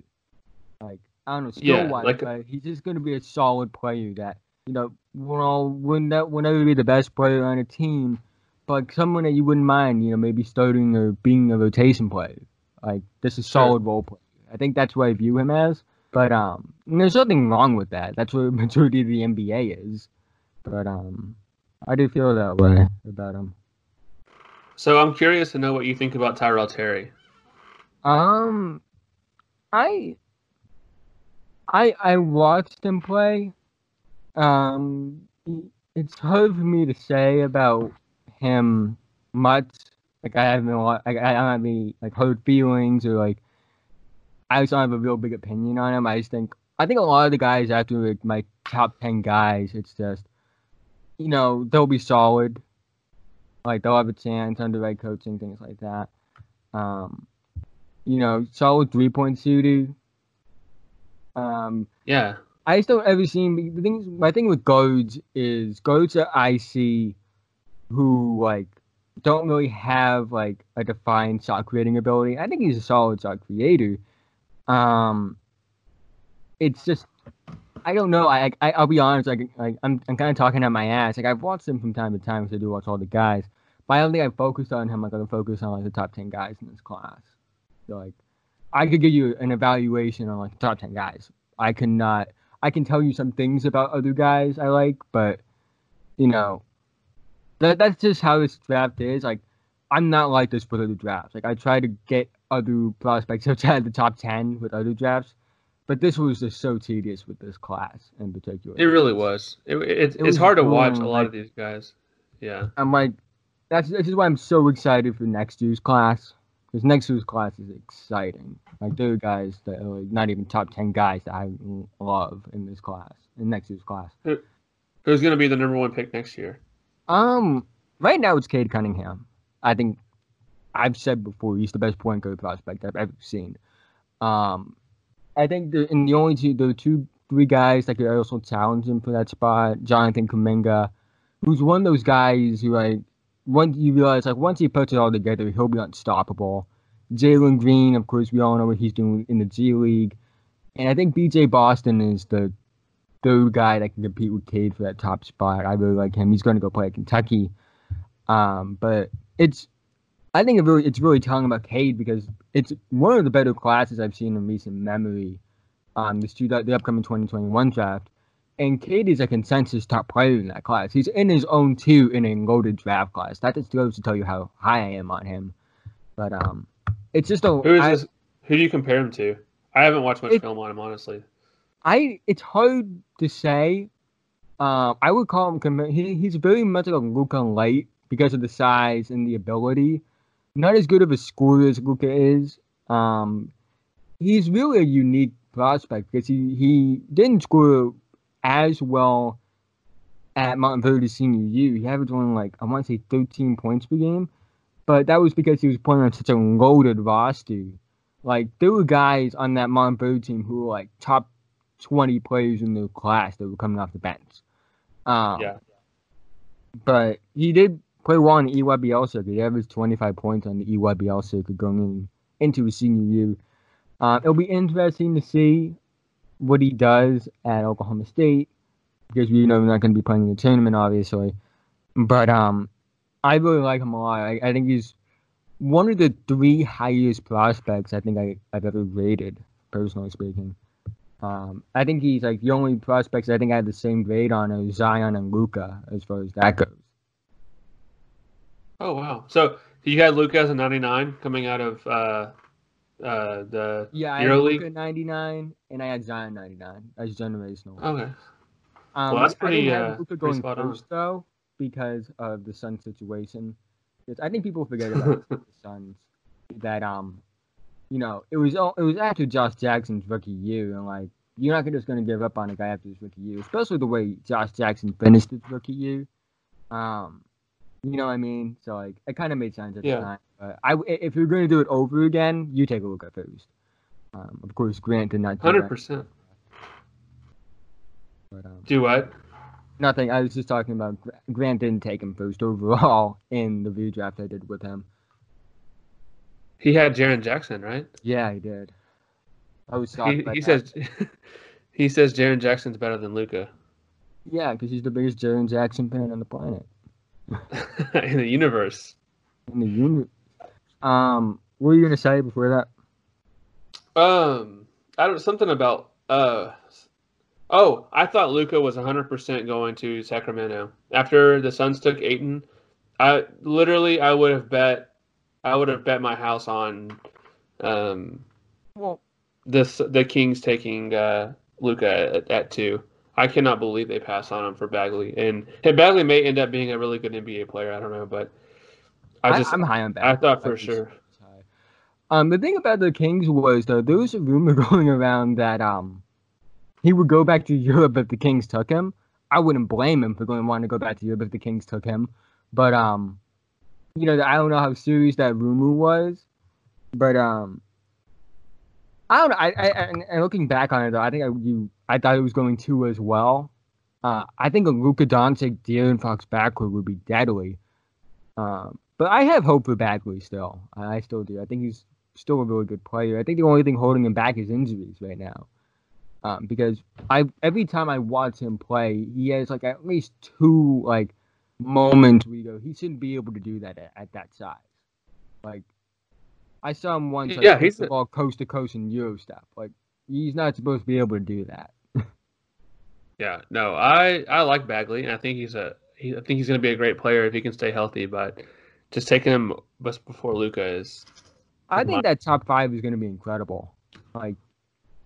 Like I don't know, skill Yeah, wise, like- but he's just gonna be a solid player that you know will all will ne- will never be the best player on a team, but someone that you wouldn't mind, you know, maybe starting or being a rotation player. Like this is Sure. solid role player. I think that's what I view him as. But um, there's nothing wrong with that. That's what the majority of the NBA is. But um, I do feel that way about him. So I'm curious to know what you think about Tyrell Terry. Um, I, I, I watched him play. Um, it's hard for me to say about him much. Like I haven't, like, I don't have any like hurt feelings or like. I just don't have a real big opinion on him. I just think I think a lot of the guys after like, my top ten guys, it's just, you know, they'll be solid. Like they'll have a chance under right coaching, things like that. Um, you know, solid three point shooter. Um, Yeah. I just don't ever see. The thing, my thing with guards is that I see who like don't really have like a defined shot creating ability. I think he's a solid shot creator. Um, it's just I don't know. I, I I'll be honest. Like like I'm I'm kind of talking at my ass. Like I've watched him from time to time because I do watch all the guys. But I don't think I focused on him like I focus on like the top ten guys in this class. So like I could give you an evaluation on like the top ten guys. I cannot. I can tell you some things about other guys I like, but you know, that that's just how this draft is. Like, I'm not like this for the drafts. Like, I try to get other prospects outside the top ten with other drafts, but this was just so tedious with this class in particular. It really was. It, it, It it's was hard to watch a lot of these guys. Yeah. I'm like, that's this is why I'm so excited for next year's class because next year's class is exciting. Like there are guys that are like not even top ten guys that I love in this class in next year's class. Who's going to be the number one pick next year? Um, right now it's Cade Cunningham. I think I've said before he's the best point guard prospect I've ever seen. Um, I think the and the only two, the two, three guys that could also challenge him for that spot, Jonathan Kuminga, who's one of those guys who like once you realize like once he puts it all together, he'll be unstoppable. Jalen Green, of course, we all know what he's doing in the G League, and I think BJ Boston is the third guy that can compete with Cade for that top spot. I really like him. He's going to go play at Kentucky. Um, but it's, I think it really, it's really telling about Cade because it's one of the better classes I've seen in recent memory. Um, this two, the upcoming 2021 draft, and Cade is a consensus top player in that class. He's in his own two in a loaded draft class. That just goes to tell you how high I am on him. But um, it's just a. Who is I- this? Who do you compare him to? I haven't watched much It- film on him, honestly. I it's hard to say. Um, I would call him. He, he's very much like a Luka light because of the size and the ability. Not as good of a scorer as Luka is. Um, he's really a unique prospect because he, he didn't score as well at Montverde senior year. He averaged only like I want to say 13 points per game, but that was because he was playing on such a loaded roster. Like there were guys on that Montverde team who were like top 20 players in their class that were coming off the bench. Um, Yeah. But he did play well on the EYBL circuit. He averaged 25 points on the EYBL circuit going in, into his senior year. Um, it'll be interesting to see what he does at Oklahoma State because we know we're not going to be playing in the tournament, obviously. But um, I really like him a lot. I, I think he's one of the three highest prospects I think I, I've ever rated, personally speaking. Um, I think he's like the only prospects I think I had the same grade on are Zion and Luka as far as that goes. Oh wow! So you had Luka as a 99 coming out of uh, uh, the Yeah, I had Luka 99 and I had Zion 99 as generational. Okay. Um, Well, that's pretty. I have uh, pretty going spot on. first though because of the Sun situation. Because I think people forget about the Suns that um, you know, it was all, it was after Josh Jackson's rookie year, and like you're not just going to give up on a guy after his rookie year, especially the way Josh Jackson finished his rookie year. Um, you know what I mean? So like, it kind of made sense at Yeah. the time. Uh, I if you're going to do it over again, you take a look at first. Um, of course, Grant did not. Hundred percent. But, um, Do what? nothing. I was just talking about Grant didn't take him first overall in the redraft I did with him. He had Jaren Jackson, right? Yeah, he did. I was. He, he says he says Jaren Jackson's better than Luka Yeah, because he's the biggest Jaren Jackson fan on the planet in the universe. in the unit. Um, what were you gonna say before that? Um, I don't something about uh. Oh, I thought Luka was 100% going to Sacramento after the Suns took Ayton. I literally I would have bet I would have bet my house on um Well, this the Kings taking uh Luka at, at two. I cannot believe they passed on him for Bagley, and and Bagley may end up being a really good NBA player. I don't know, but I just I am high on Bagley. I thought for sure. Um, the thing about the Kings was though there was a rumor going around that um he would go back to Europe if the Kings took him. I wouldn't blame him for going wanting to go back to Europe if the Kings took him, but um, you know I don't know how serious that rumor was, but um. I don't know. I, I and, and looking back on it though, I think I, you I thought it was going two as well. Uh, I think a Luka Doncic, De'Aaron Fox backcourt would be deadly. Um, but I have hope for Bagley still. I, still do. I think he's still a really good player. I think the only thing holding him back is injuries right now. Um, because I every time I watch him play, he has like at least two like moments where you go, he shouldn't be able to do that at, at that size. Like I saw him once, like, Yeah, he's the a- ball coast to coast in Euro stuff. Like he's not supposed to be able to do that. Yeah, no, I I like Bagley, and I think he's a he, I think he's going to be a great player if he can stay healthy. But just taking him just before Luka is I think that top five is going to be incredible. Like,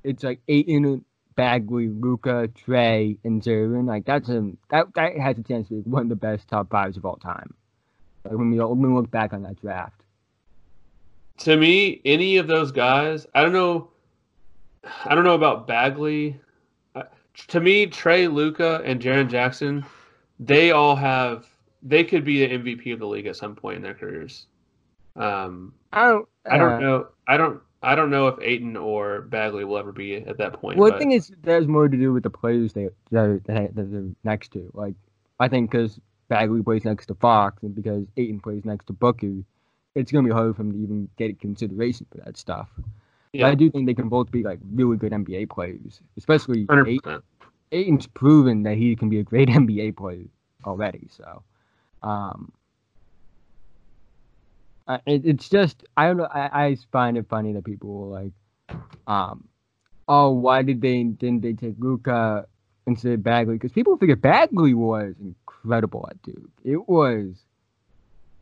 it's like Ayton, Bagley, Luka, Trae, and Jaren. Like that's a that that has a chance to be one of the best top fives of all time. Like when we when we look back on that draft. To me any of those guys. I don't know. I don't know about Bagley. Uh, to me, Trae, Luka, and Jaren Jackson, they all have they could be the MVP of the league at some point in their careers. Um, I don't. I don't uh, know. I don't. I don't know if Ayton or Bagley will ever be at that point. Well, the but- thing is, that there's more to do with the players they that that they're next to. Like, I think because Bagley plays next to Fox and because Ayton plays next to Booker, it's gonna be hard for him to even get consideration for that stuff. But yeah, I do think they can both be like really good NBA players, especially Ayton. Ayton's proven that he can be a great NBA player already. So, um, it, it's just I don't know. I, I find it funny that people were like, um, oh, why did they didn't they take Luka instead of Bagley? Because people figure Bagley was incredible at Duke. It was.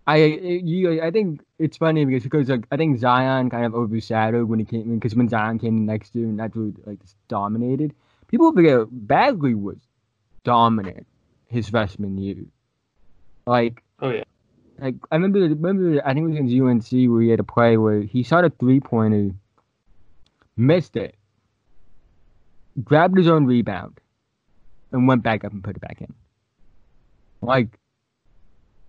I you, I think it's funny because because like I think Zion kind of overshadowed when he came in because when Zion came next year and really like just dominated. People forget Bagley was dominant his freshman year. Like Oh yeah. like I remember remember I think it was against UNC where he had a play where he shot a three pointer, missed it, grabbed his own rebound, and went back up and put it back in. Like,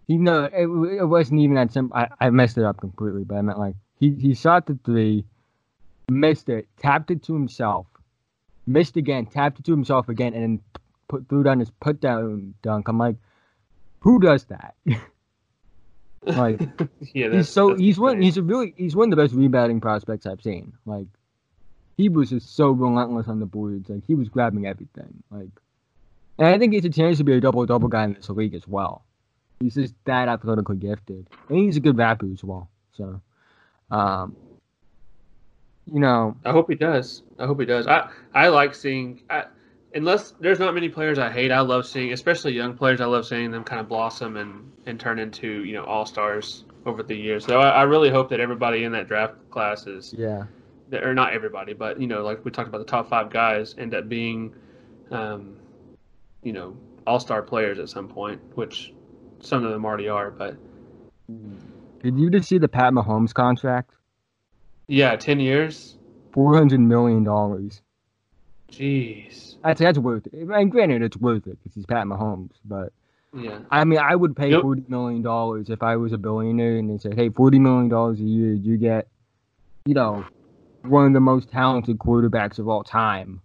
you know, it, it wasn't even that simple. I, I messed it up completely, but I meant like he he shot the three, missed it, tapped it to himself, missed again, tapped it to himself again, and then put threw down his put down dunk. I'm like, who does that? Like yeah, he's so he's one he's a really he's one of the best rebounding prospects I've seen. Like he was just so relentless on the boards. Like he was grabbing everything. Like and I think he has a chance to be a double double guy in this league as well. He's just that athletically gifted. And he's a good rapper as well. So um you know, I hope he does. I hope he does. I I like seeing. I, unless there's not many players I hate, I love seeing, especially young players. I love seeing them kind of blossom and and turn into you know all stars over the years. So I, I really hope that everybody in that draft class is, yeah. or not everybody, but you know, like we talked about, the top five guys end up being, um, you know, all star players at some point, which some of them already are. But Did you just see the Pat Mahomes contract? yeah, ten years. Four hundred million dollars. Jeez. That's that's worth it. And granted, it's worth it because he's Pat Mahomes. But Yeah. I mean, I would pay Yep. forty million dollars if I was a billionaire and they said, "Hey, forty million dollars a year, you get, you know, one of the most talented quarterbacks of all time."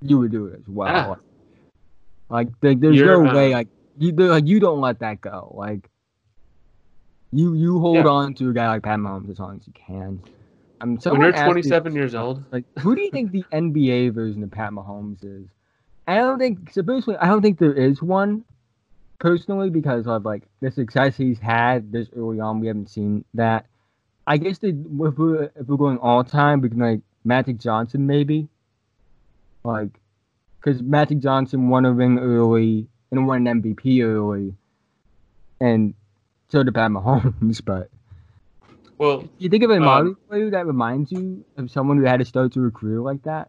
You would do it as well. Like, there, there's You're, no uh, way. Like, you like you don't let that go. Like, you you hold Yeah. on to a guy like Pat Mahomes as long as you can. I mean, When someone you're asked me- 27 years old, like, who do you think the NBA version of Pat Mahomes is? I don't think. So personally, I don't think there is one. Personally, because of like the success he's had this early on, we haven't seen that. I guess they, if we're if we're going all time, we can like Magic Johnson maybe. Like, because Magic Johnson won a ring early and won an MVP early, and so did Pat Mahomes. But well, you think of a Um, modern player that reminds you of someone who had to start to a career like that?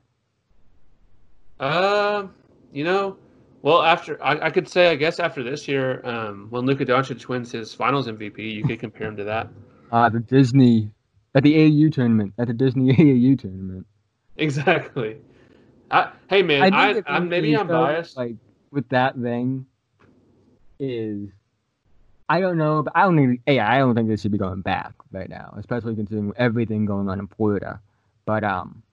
Um, you know, well, after I, I could say, I guess after this year, um, when Luka Doncic wins his Finals MVP, you could compare him to that. Uh, the Disney at the AAU tournament at the Disney AAU tournament. Exactly. I, hey man, I, I, am maybe I'm biased. Like with that thing, is I don't know, but I don't think. Hey, I don't think they should be going back right now, especially considering everything going on in Florida. But um,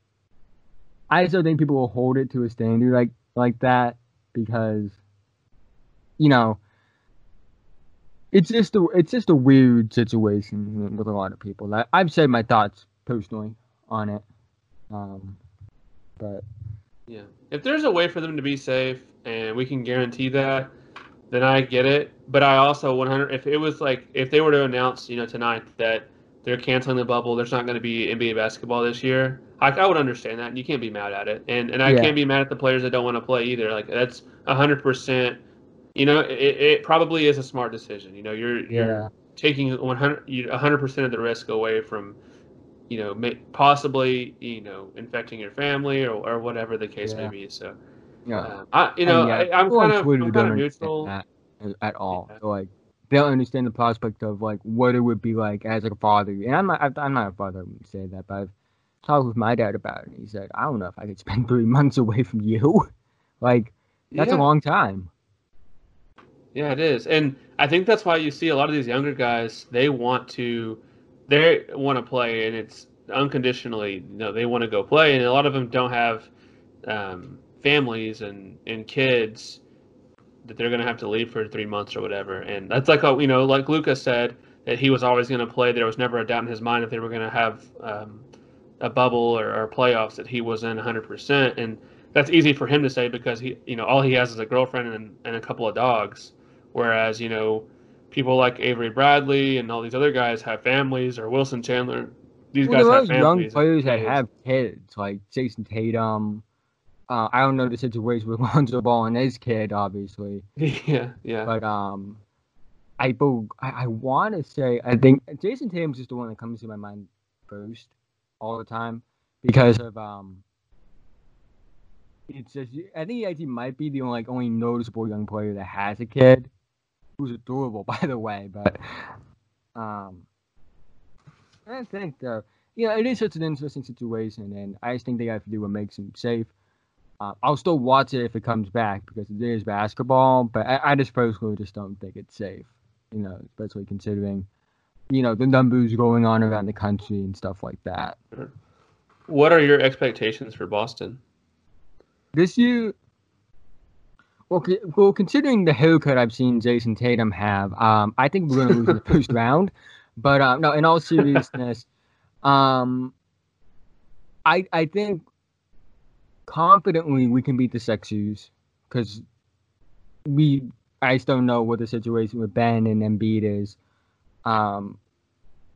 I still think people will hold it to a standard like like that because, you know, it's just a it's just a weird situation with a lot of people. I, I've said my thoughts personally on it, um, but Yeah. If there's a way for them to be safe and we can guarantee that, then I get it. But I also 100 if it was like if they were to announce, you know, tonight that they're canceling the bubble, there's not going to be NBA basketball this year. I, I would understand that, and you can't be mad at it. And and I Yeah. can't be mad at the players that don't want to play either. Like that's 100%. You know, it, it probably is a smart decision. You know, you're you're yeah, taking 100 you- 100% of the risk away from you know possibly you know infecting your family or, or whatever the case Yeah. may be so yeah. uh, I, you know yeah, I, i'm people kind of i'm kind of neutral at all. Yeah. So, like they don't understand the prospect of like what it would be like as a father. And I'm not, I'm not a father. I wouldn't say that, but I've talked with my dad about it. And he said, I don't know if I could spend three months away from you. like that's yeah. a long time. Yeah, it is, and I think that's why you see a lot of these younger guys. They want to, they want to play, and it's unconditionally. You know, they want to go play, and a lot of them don't have um, families and and kids that they're going to have to leave for three months or whatever. And that's like a, you know, like Lucas said that he was always going to play. There was never a doubt in his mind if they were going to have um, a bubble or, or playoffs that he was in 100%. And that's easy for him to say because he, you know, all he has is a girlfriend and, and a couple of dogs. Whereas, you know, people like Avery Bradley and all these other guys have families or Wilson Chandler. These Well, guys have families. young players that kids. have kids, like Jayson Tatum. Uh, I don't know the situation with Lonzo Ball and his kid, obviously. yeah, yeah. But um, I I, I want to say I think Jayson Tatum's just the one that comes to my mind first all the time because of um. It's just I think he actually might be the only like only noticeable young player that has a kid, who's adorable by the way. But um, I think though, you know, it is such an interesting situation, and I just think they have to do what makes him safe. Uh, I'll still watch it if it comes back because it is basketball, but I, I just personally just don't think it's safe. You know, especially considering, you know, the numbers going on around the country and stuff like that. What are your expectations for Boston? This year, well, well, considering the haircut I've seen Jayson Tatum have, um, I think we're going to lose in the first round. But uh, no, in all seriousness, um, I I think confidently we can beat the Sixers because we I still don't know what the situation with Ben and Embiid is. Um,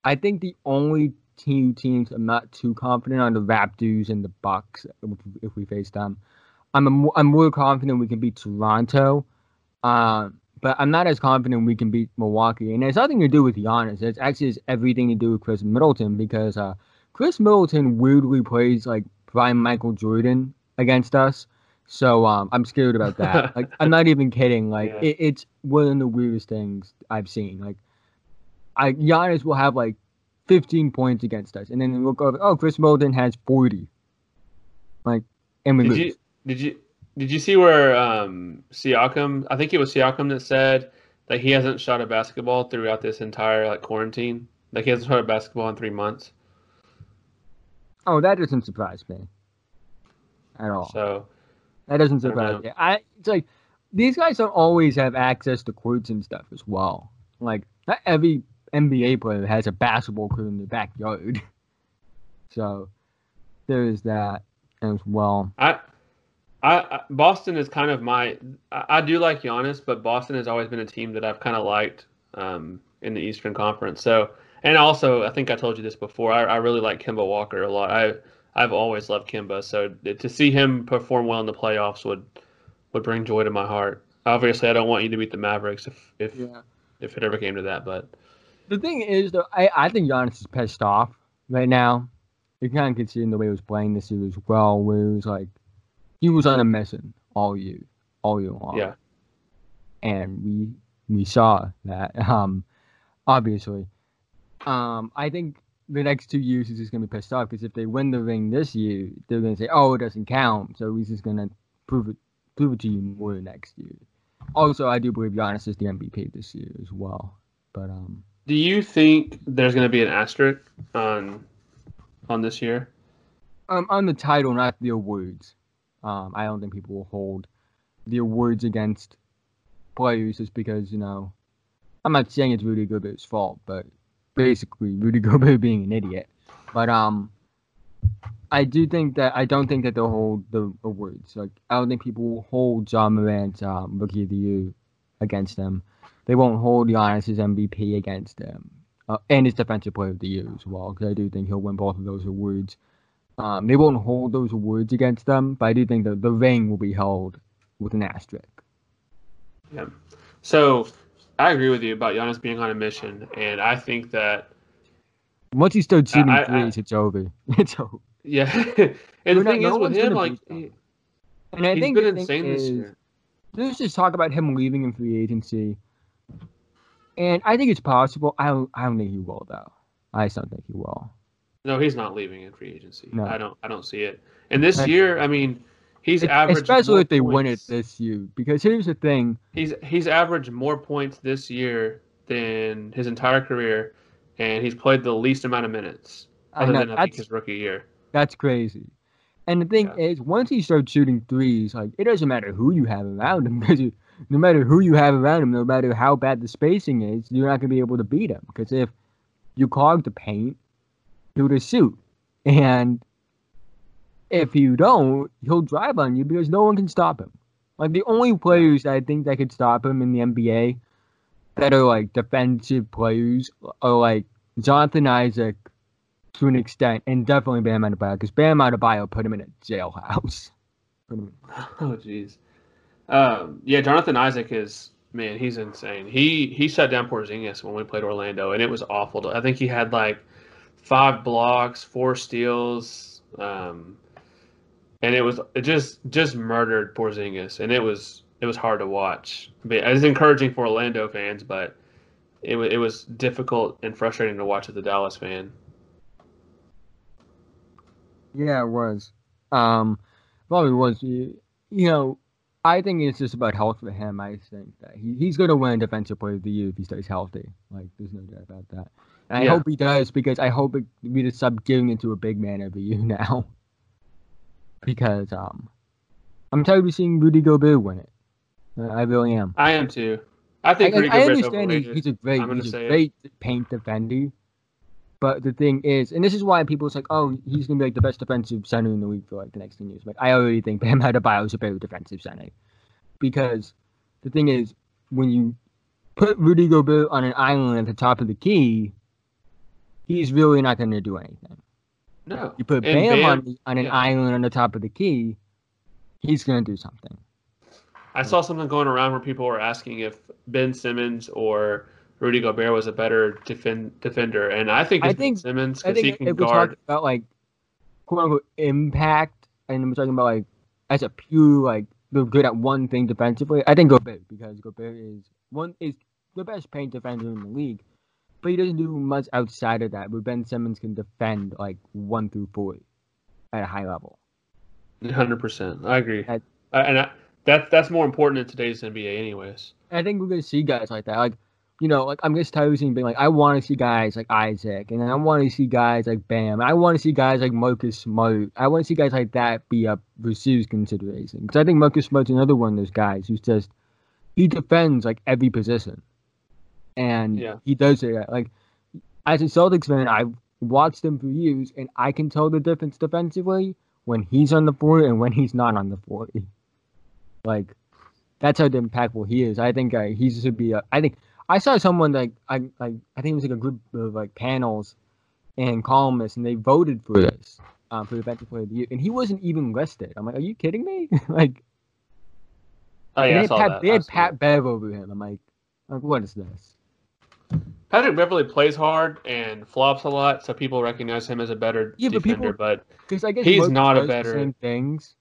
I think the only two teams I'm not too confident are the Raptors and the Bucks if, if we face them. I'm I'm more confident we can beat Toronto, uh, but I'm not as confident we can beat Milwaukee. And it's nothing to do with Giannis. It's actually everything to do with Khris Middleton because uh, Khris Middleton weirdly plays like prime Michael Jordan against us. So um, I'm scared about that. like I'm not even kidding. Like Yeah. it, it's one of the weirdest things I've seen. Like I Giannis will have like 15 points against us, and then we'll go, oh, Khris Middleton has 40. Like, and we Did lose. you did you Did you see where um, Siakam? I think it was Siakam that said that he hasn't shot a basketball throughout this entire like quarantine. Like he hasn't shot a basketball in three months. Oh, that doesn't surprise me at all. So that doesn't surprise me. I it's like these guys don't always have access to courts and stuff as well. Like not every NBA player has a basketball court in their backyard. So there is that as well. I, I, I Boston is kind of my. I, I do like Giannis, but Boston has always been a team that I've kind of liked um, in the Eastern Conference. So, and also, I think I told you this before. I, I really like Kemba Walker a lot. I I've always loved Kemba. So to see him perform well in the playoffs would would bring joy to my heart. Obviously, I don't want you to beat the Mavericks if if Yeah. if it ever came to that, but The thing is, though, I, I think Giannis is pissed off right now. You kind of can see in the way he was playing this year as well, where it was like he was on a mission all year, all year long. yeah, and we we saw that. Um, obviously, um, I think the next two years he's just gonna be pissed off because if they win the ring this year, they're gonna say, "Oh, it doesn't count." So he's just gonna prove it prove it to you more next year. Also, I do believe Giannis is the MVP this year as well. But um, do you think there's going to be an asterisk on on this year? um, on the title, not the awards. Um, I don't think people will hold the awards against players just because you know. I'm not saying it's Rudy Gobert's fault, but basically Rudy Gobert being an idiot. But um, I do think that I don't think that they'll hold the awards. Like I don't think people will hold Ja Morant's um, Rookie of the Year against them. They won't hold Giannis's MVP against them, uh, and his Defensive Player of the Year as well. Because I do think he'll win both of those awards. Um, they won't hold those awards against them, but I do think that the ring will be held with an asterisk. Yeah. So I agree with you about Giannis being on a mission, and I think that Once you start shooting I- I- it's over. It's over. yeah. and We're the not- thing no is with him, like he, And I think been the thing insane this is, year. There's just talk about him leaving in free agency, and I think it's possible. I don't. I don't think he will though. I just don't think he will. No, he's not leaving in free agency. No. I don't. I don't see it. And this year, I mean, he's Es- averaged especially if they win it points. this year. Because here's the thing: He's he's averaged more points this year than his entire career, and he's played the least amount of minutes other know, than I think his rookie year. that's crazy. And the thing Yeah. is, once he starts shooting threes, like it doesn't matter who you have around him. Because you- no matter who you have around him, no matter how bad the spacing is, you're not gonna be able to beat him. Because if you clog the paint, he'll just shoot, and if you don't, he'll drive on you because no one can stop him. Like the only players I think that could stop him in the NBA that are like defensive players are like Jonathan Isaac to an extent, and definitely Bam Adebayo because Bam Adebayo put him in a jailhouse. Oh, jeez. Um, yeah, Jonathan Isaac is man. He's insane. He he shut down Porzingis when we played Orlando, and it was awful. I think he had like five blocks, four steals, um, and it was it just just murdered Porzingis, and it was it was hard to watch. But it was encouraging for Orlando fans, but it was it was difficult and frustrating to watch as a Dallas fan. Yeah, it was. Um, probably was. You, you know, I think it's just about health for him. I think that he, he's going to win Defensive Player of the Year if he stays healthy. Like, there's no doubt about that. And I Yeah. hope he does because I hope it, we just stop giving it to a big man every year now. because um, I'm tired of seeing Rudy Gobert win it. Uh, I really am. I am too. I I, think I, Rudy I Gobert's understand he, he's a great, he's a say it. great paint defender. But the thing is, and this is why people are like, oh, he's gonna be like the best defensive center in the league for like the next ten years. Like, I already think Bam Adebayo is a better defensive center, because the thing is, when you put Rudy Gobert on an island at the top of the key, he's really not gonna do anything. No, You put Bam, Bam- on on an yeah. island on the top of the key, he's gonna do something. I saw something going around where people were asking if Ben Simmons or Rudy Gobert was a better defend, defender, and I think I it's Ben think- Simmons because he think can guard. about like quote unquote impact, and we're talking about like as a pure like they're good at one thing defensively, I think Gobert because Gobert is one is the best paint defender in the league, but he doesn't do much outside of that. But Ben Simmons can defend like one through four at a high level. Hundred percent, I agree. uh, and I, that that's more important in today's NBA, anyways. I think we're gonna see guys like that. Like, you know, like I'm just tired of seeing being like, I want to see guys like Isaac, and I want to see guys like Bam. I want to see guys like Marcus Smart. I want to see guys like that be up for serious consideration. Because I think Marcus Smart's another one of those guys who's just he defends like every position, and Yeah. he does it like as a Celtics fan, I've watched him for years, and I can tell the difference defensively when he's on the floor and when he's not on the floor. Like that's how impactful he is. I think uh, he should be. A, I think I saw someone like I like I think it was like a group of like panels and columnists, and they voted for this um, for the defensive player of the year, and he wasn't even listed. I'm like, are you kidding me? like Oh they yeah, I had, Pat, that. they had Pat Bev over him. I'm like, like what is this? Patrick Beverley plays hard and flops a lot, so people recognize him as a better Yeah, but defender. people- But, Because I guess He's not a the better- same things.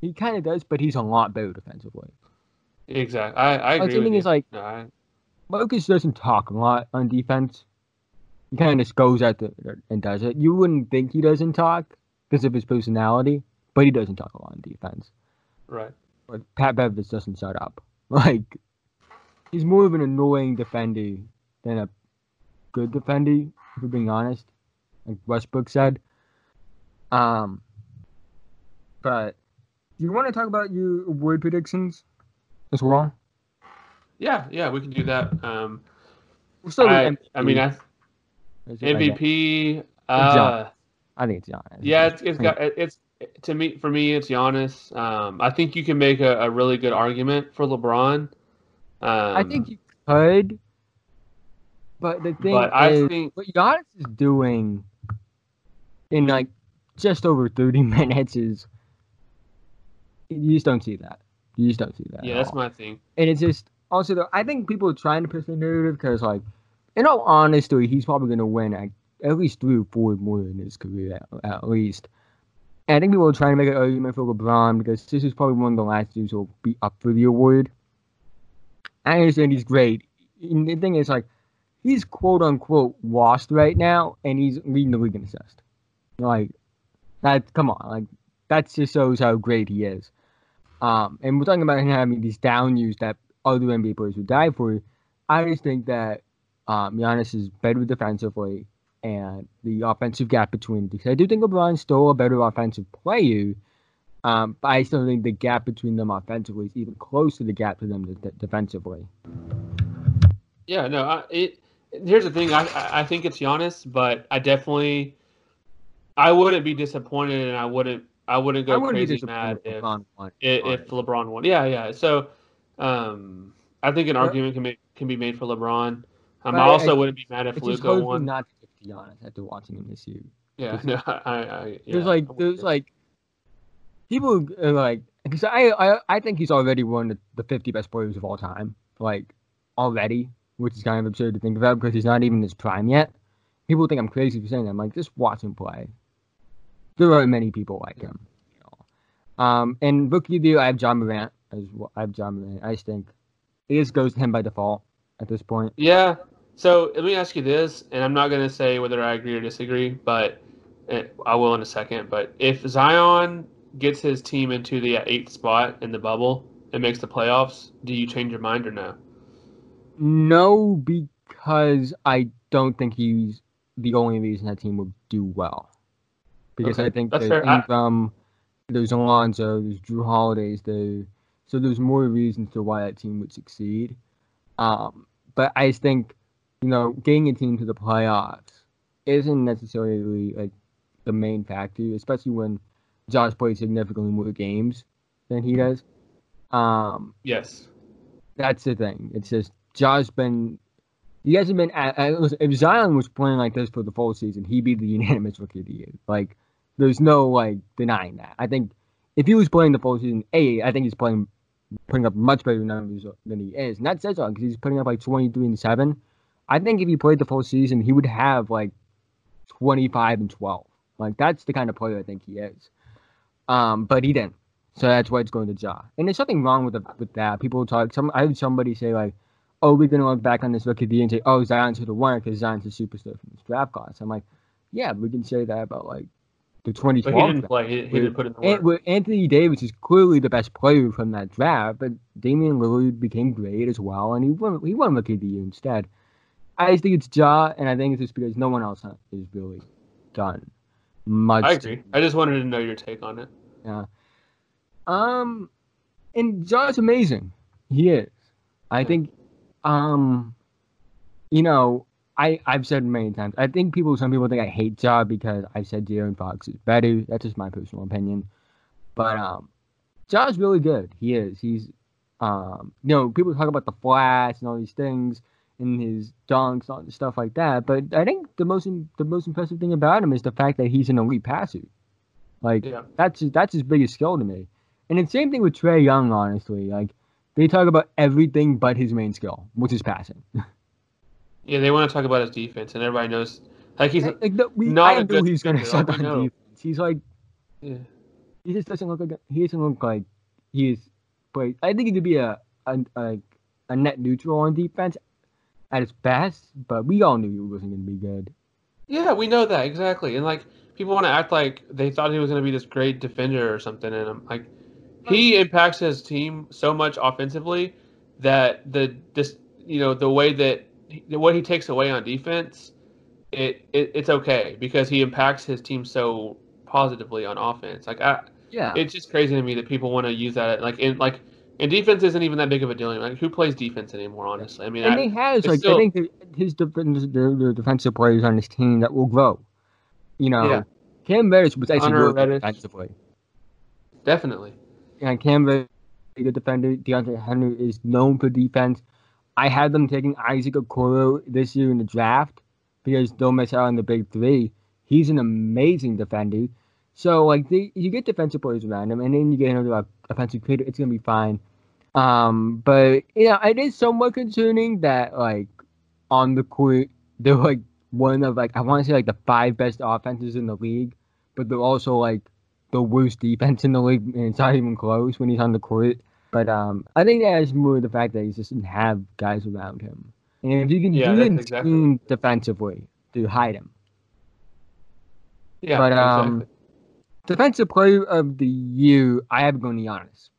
He kind of does, but he's a lot better defensively. exactly, I, I Like, agree the with thing you. is, like, No, I- Marcus doesn't talk a lot on defense. He kind of just goes out there and does it. You wouldn't think he doesn't talk because of his personality, but he doesn't talk a lot on defense. right. But Pat Bev just doesn't shut up. Like he's more of an annoying defender than a good defender, if we're being honest. Like Westbrook said. Um but do you want to talk about your award predictions as well? Yeah, yeah, we can do that. Um, We'll start with I. I mean, I, Is it like that? MVP. Uh, I think it's Giannis. yeah, it's it's got it's to me for me it's Giannis. Um, I think you can make a, a really good argument for LeBron. Um, I think you could, but the thing but I is, think what Giannis is doing in like just over thirty minutes is you just don't see that. You just don't see that. yeah, that's all. my thing. And it's just also though I think people are trying to push the narrative because like in all honesty, he's probably gonna win at, at least three or four more in his career at, at least. And I think people are trying to make an argument for LeBron because this is probably one of the last years who'll be up for the award. I understand he's great. And the thing is like he's quote unquote washed right now and he's leading the league in assist. Like that come on, like that just shows how great he is. Um, and we're talking about him having these down years that other NBA players would die for. I just think that um, Giannis is better defensively, and the offensive gap between because I do think LeBron's still a better offensive player. Um, but I still think the gap between them offensively is even closer to the gap to them de- de- defensively. Yeah, no, I, it. Here's the thing. I I I think it's Giannis, but I definitely, I wouldn't be disappointed, and I wouldn't I wouldn't I go wouldn't crazy mad if if LeBron won. if, if LeBron won. Yeah, yeah. So, um, I think an argument can make can be made for LeBron. Um, I I- also I- wouldn't be mad if Luka won. not to to Giannis after watching him this year. Yeah, no, I, I yeah, there's like there's like people are like because I, I I think he's already one of the 50 best players of all time like already which is kind of absurd to think about because he's not even in his prime yet people think I'm crazy for saying that I'm like just watch him play there aren't many people like him um and rookie of the year I have Ja Morant as well I have Ja Morant I think it just goes to him by default at this point Yeah. So let me ask you this, and I'm not going to say whether I agree or disagree, but uh, I will in a second. But if Zion gets his team into the eighth spot in the bubble and makes the playoffs, do you change your mind or no? No, because I don't think he's the only reason that team will do well. Because I think that's there's fair. Ingram, there's Alonzo, there's Jrue Holidays, there, so there's more reasons to why that team would succeed. Um, but I just think, you know, getting a team to the playoffs isn't necessarily like the main factor, especially when Josh plays significantly more games than he does. Um, Yes. that's the thing. It's just Josh been. He hasn't been. Listen, if Zion was playing like this for the full season, he'd be the unanimous rookie of the year. Like, there's no like denying that. I think if he was playing the full season, a, I think he's playing, putting up much better numbers than he is, and that says something because he's putting up like 23 and seven. I think if he played the full season, he would have like 25 and 12. Like that's the kind of player I think he is. Um, but he didn't. So that's why it's going to Ja. And there's nothing wrong with the, with that. People talk. Some I heard somebody say like, "Oh, we're gonna look back on this rookie of the year and say, oh, Zion should have won because Zion's a superstar from this draft class." I'm like, yeah, we can say that about like the 2012 But he didn't play. He, he didn't put in the work. An- Anthony Davis is clearly the best player from that draft, but Damian Lillard became great as well, and he won. He won Rookie of the Year instead. I just think it's Ja, and I think it's just because no one else is really done much. I agree. I just wanted to know your take on it. Yeah. Um, and Ja's amazing. He is. I think, um, you know, I I've said many times. I think people, some people think I hate Ja because I said De'Aaron Fox is better. That's just my personal opinion. But um, Ja's really good. He is. He's, um, you know, people talk about the flash and all these things and his dunks and stuff like that. But I think the most the most impressive thing about him is the fact that he's an elite passer. Like Yeah. that's that's his biggest skill to me. And the same thing with Trae Young, honestly. Like they talk about everything but his main skill, which is passing. Yeah, they want to talk about his defense, and everybody knows. Like he's. like, the, we, not I knew he's gonna defender, suck on know. defense. He's like Yeah. he just doesn't look like he doesn't look like he is. But I think he could be a a, a a net neutral on defense at his best. But we all knew he wasn't gonna be good. Yeah, we know that exactly, and like people want to act like they thought he was going to be this great defender or something, and I'm like, he impacts his team so much offensively that the this you know the way that he, what he takes away on defense, it, it it's okay because he impacts his team so positively on offense. Like I, Yeah. it's just crazy to me that people want to use that like in like and defense isn't even that big of a deal. Like who plays defense anymore? Honestly, I mean, and I, he has like still- I think his defense, the, the defensive players on his team that will grow. You know, Yeah. Cam Reddish was actually good defensively. definitely. And Cam Reddish, a defender. De'Andre Hunter is known for defense. I had them taking Isaac Okoro this year in the draft because they'll miss out on the big three. He's an amazing defender. So like they, you get defensive players around him, and then you get another offensive creator. It's gonna be fine. Um, but you know, it is somewhat concerning that like on the court they're like one of like I want to say like the five best offenses in the league, but they're also like the worst defense in the league, and it's not even close when he's on the court. But um, I think that is more the fact that he just doesn't have guys around him, and if you can Yeah, do exactly- defensively to hide him. Yeah, But, um, exactly. Defensive player of the year, I have going to Giannis.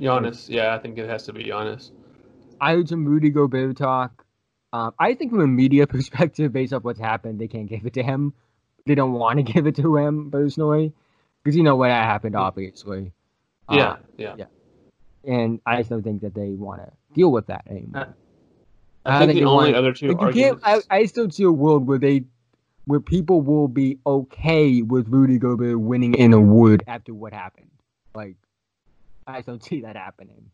Giannis, yeah, I think it has to be Giannis. I heard some Rudy Gobert talk. Um, I think from a media perspective, based off what's happened, they can't give it to him. They don't want to give it to him personally, because you know what happened, obviously. Yeah, Uh, yeah. and I just don't think that they want to deal with that anymore. I I think think the only want- other two Like, arguments. I, I still see a world where they, where people will be okay with Rudy Gobert winning an award after what happened. Like, I just don't see that happening.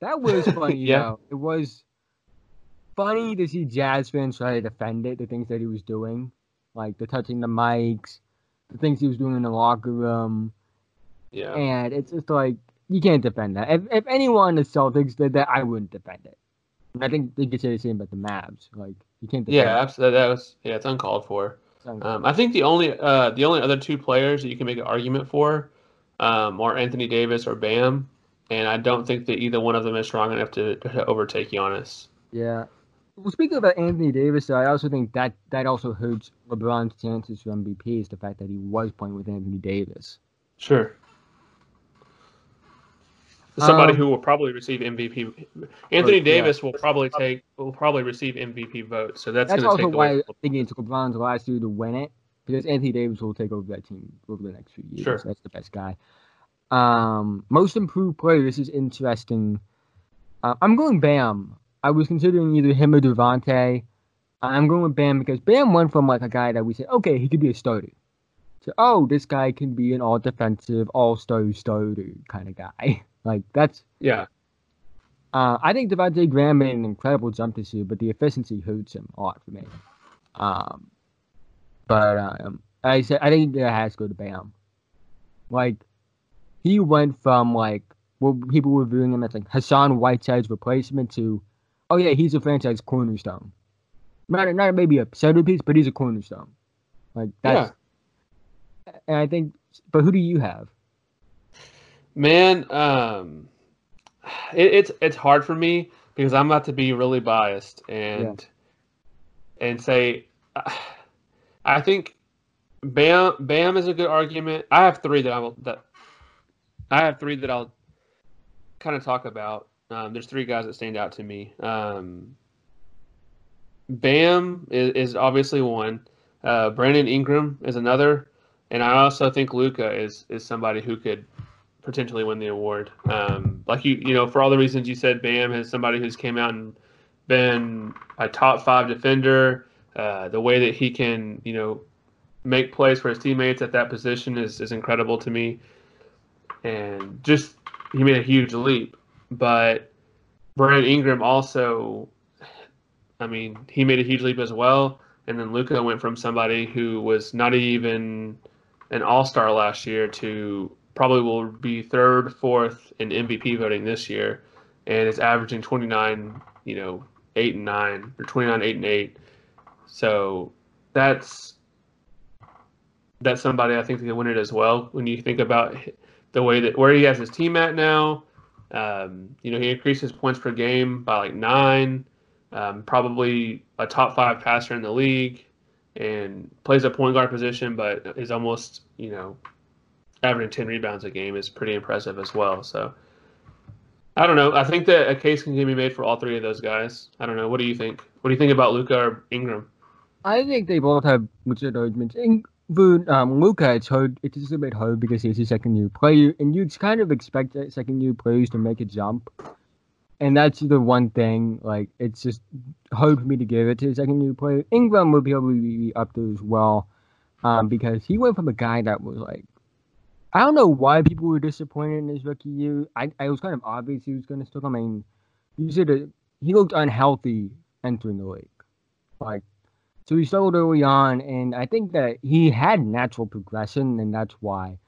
That was funny, Yeah. though. It was funny to see Jazz fans try to defend it, the things that he was doing, like the touching the mics, the things he was doing in the locker room. yeah, And it's just like you can't defend that. If if anyone in the Celtics did that, I wouldn't defend it. I think they could say the same about the Mavs. Like you can't defend yeah, absolutely. That was yeah, it's uncalled for. Um, I think the only uh, the only other two players that you can make an argument for um, are Anthony Davis or Bam, and I don't think that either one of them is strong enough to, to overtake Giannis. yeah. Well, speaking about Anthony Davis, though, I also think that that also hurts LeBron's chances for MVP is the fact that he was playing with Anthony Davis. Sure. Somebody Um, who will probably receive MVP. Anthony yeah. Davis will probably take will probably receive MVP votes, so that's, That's also take why away. I think it took LeBron's last year to win it because Anthony Davis will take over that team over the next few years. Sure. That's the best guy. Um, most improved player. This is interesting. Uh, I'm going Bam. I was considering either him or Devonte. I'm going with Bam because Bam went from like a guy that we said, okay, he could be a starter. To oh, this guy can be an all defensive, all star starter kind of guy. like that's Yeah, uh, I think Devonte Graham made an incredible jump this year, but the efficiency hurts him a lot for me. Um, but um, I said I think that has to go to Bam. Like he went from like well, people were viewing him as like Hassan Whiteside's replacement to, oh yeah, he's a franchise cornerstone. Not not maybe a centerpiece, but he's a cornerstone. Like that's. And I think, but who do you have? man. Um, it, it's it's hard for me because I'm about to be really biased and and say, I think Bam Bam is a good argument. I have three that I will that I have three that I'll kind of talk about. Um, there's three guys that stand out to me. Um, Bam is, is obviously one. Uh, Brandon Ingram is another, and I also think Luka is is somebody who could potentially win the award. Um, like you, you know, for all the reasons you said, Bam is somebody who's came out and been a top five defender. Uh, the way that he can, you know, make plays for his teammates at that position is, is incredible to me. And just he made a huge leap. But Brandon Ingram also, I mean, he made a huge leap as well. And then Luka went from somebody who was not even an All Star last year to probably will be third, fourth in MVP voting this year, and is averaging 29, you know, eight and nine or 29, eight and eight. So that's that's somebody I think that can win it as well. When you think about the way that where he has his team at now, um, you know, he increased his points per game by like nine. Um, probably a top five passer in the league, and plays a point guard position, but is almost you know averaging ten rebounds a game is pretty impressive as well. So I don't know. I think that a case can be made for all three of those guys. I don't know. What do you think? What do you think about Luka or Ingram? I think they both have legit arguments. But um, Luka, it's hard. It's just a bit hard because he's a second year player, and you'd kind of expect second year players to make a jump. And that's the one thing. Like, it's just hard for me to give it to a second year player. Ingram would to be up there as well, um, because he went from a guy that was like, I don't know why people were disappointed in his rookie year. I, I was kind of obvious he was going to stick. I mean, you said that he looked unhealthy entering the league. Like, so he struggled early on, and I think that he had natural progression, and that's why.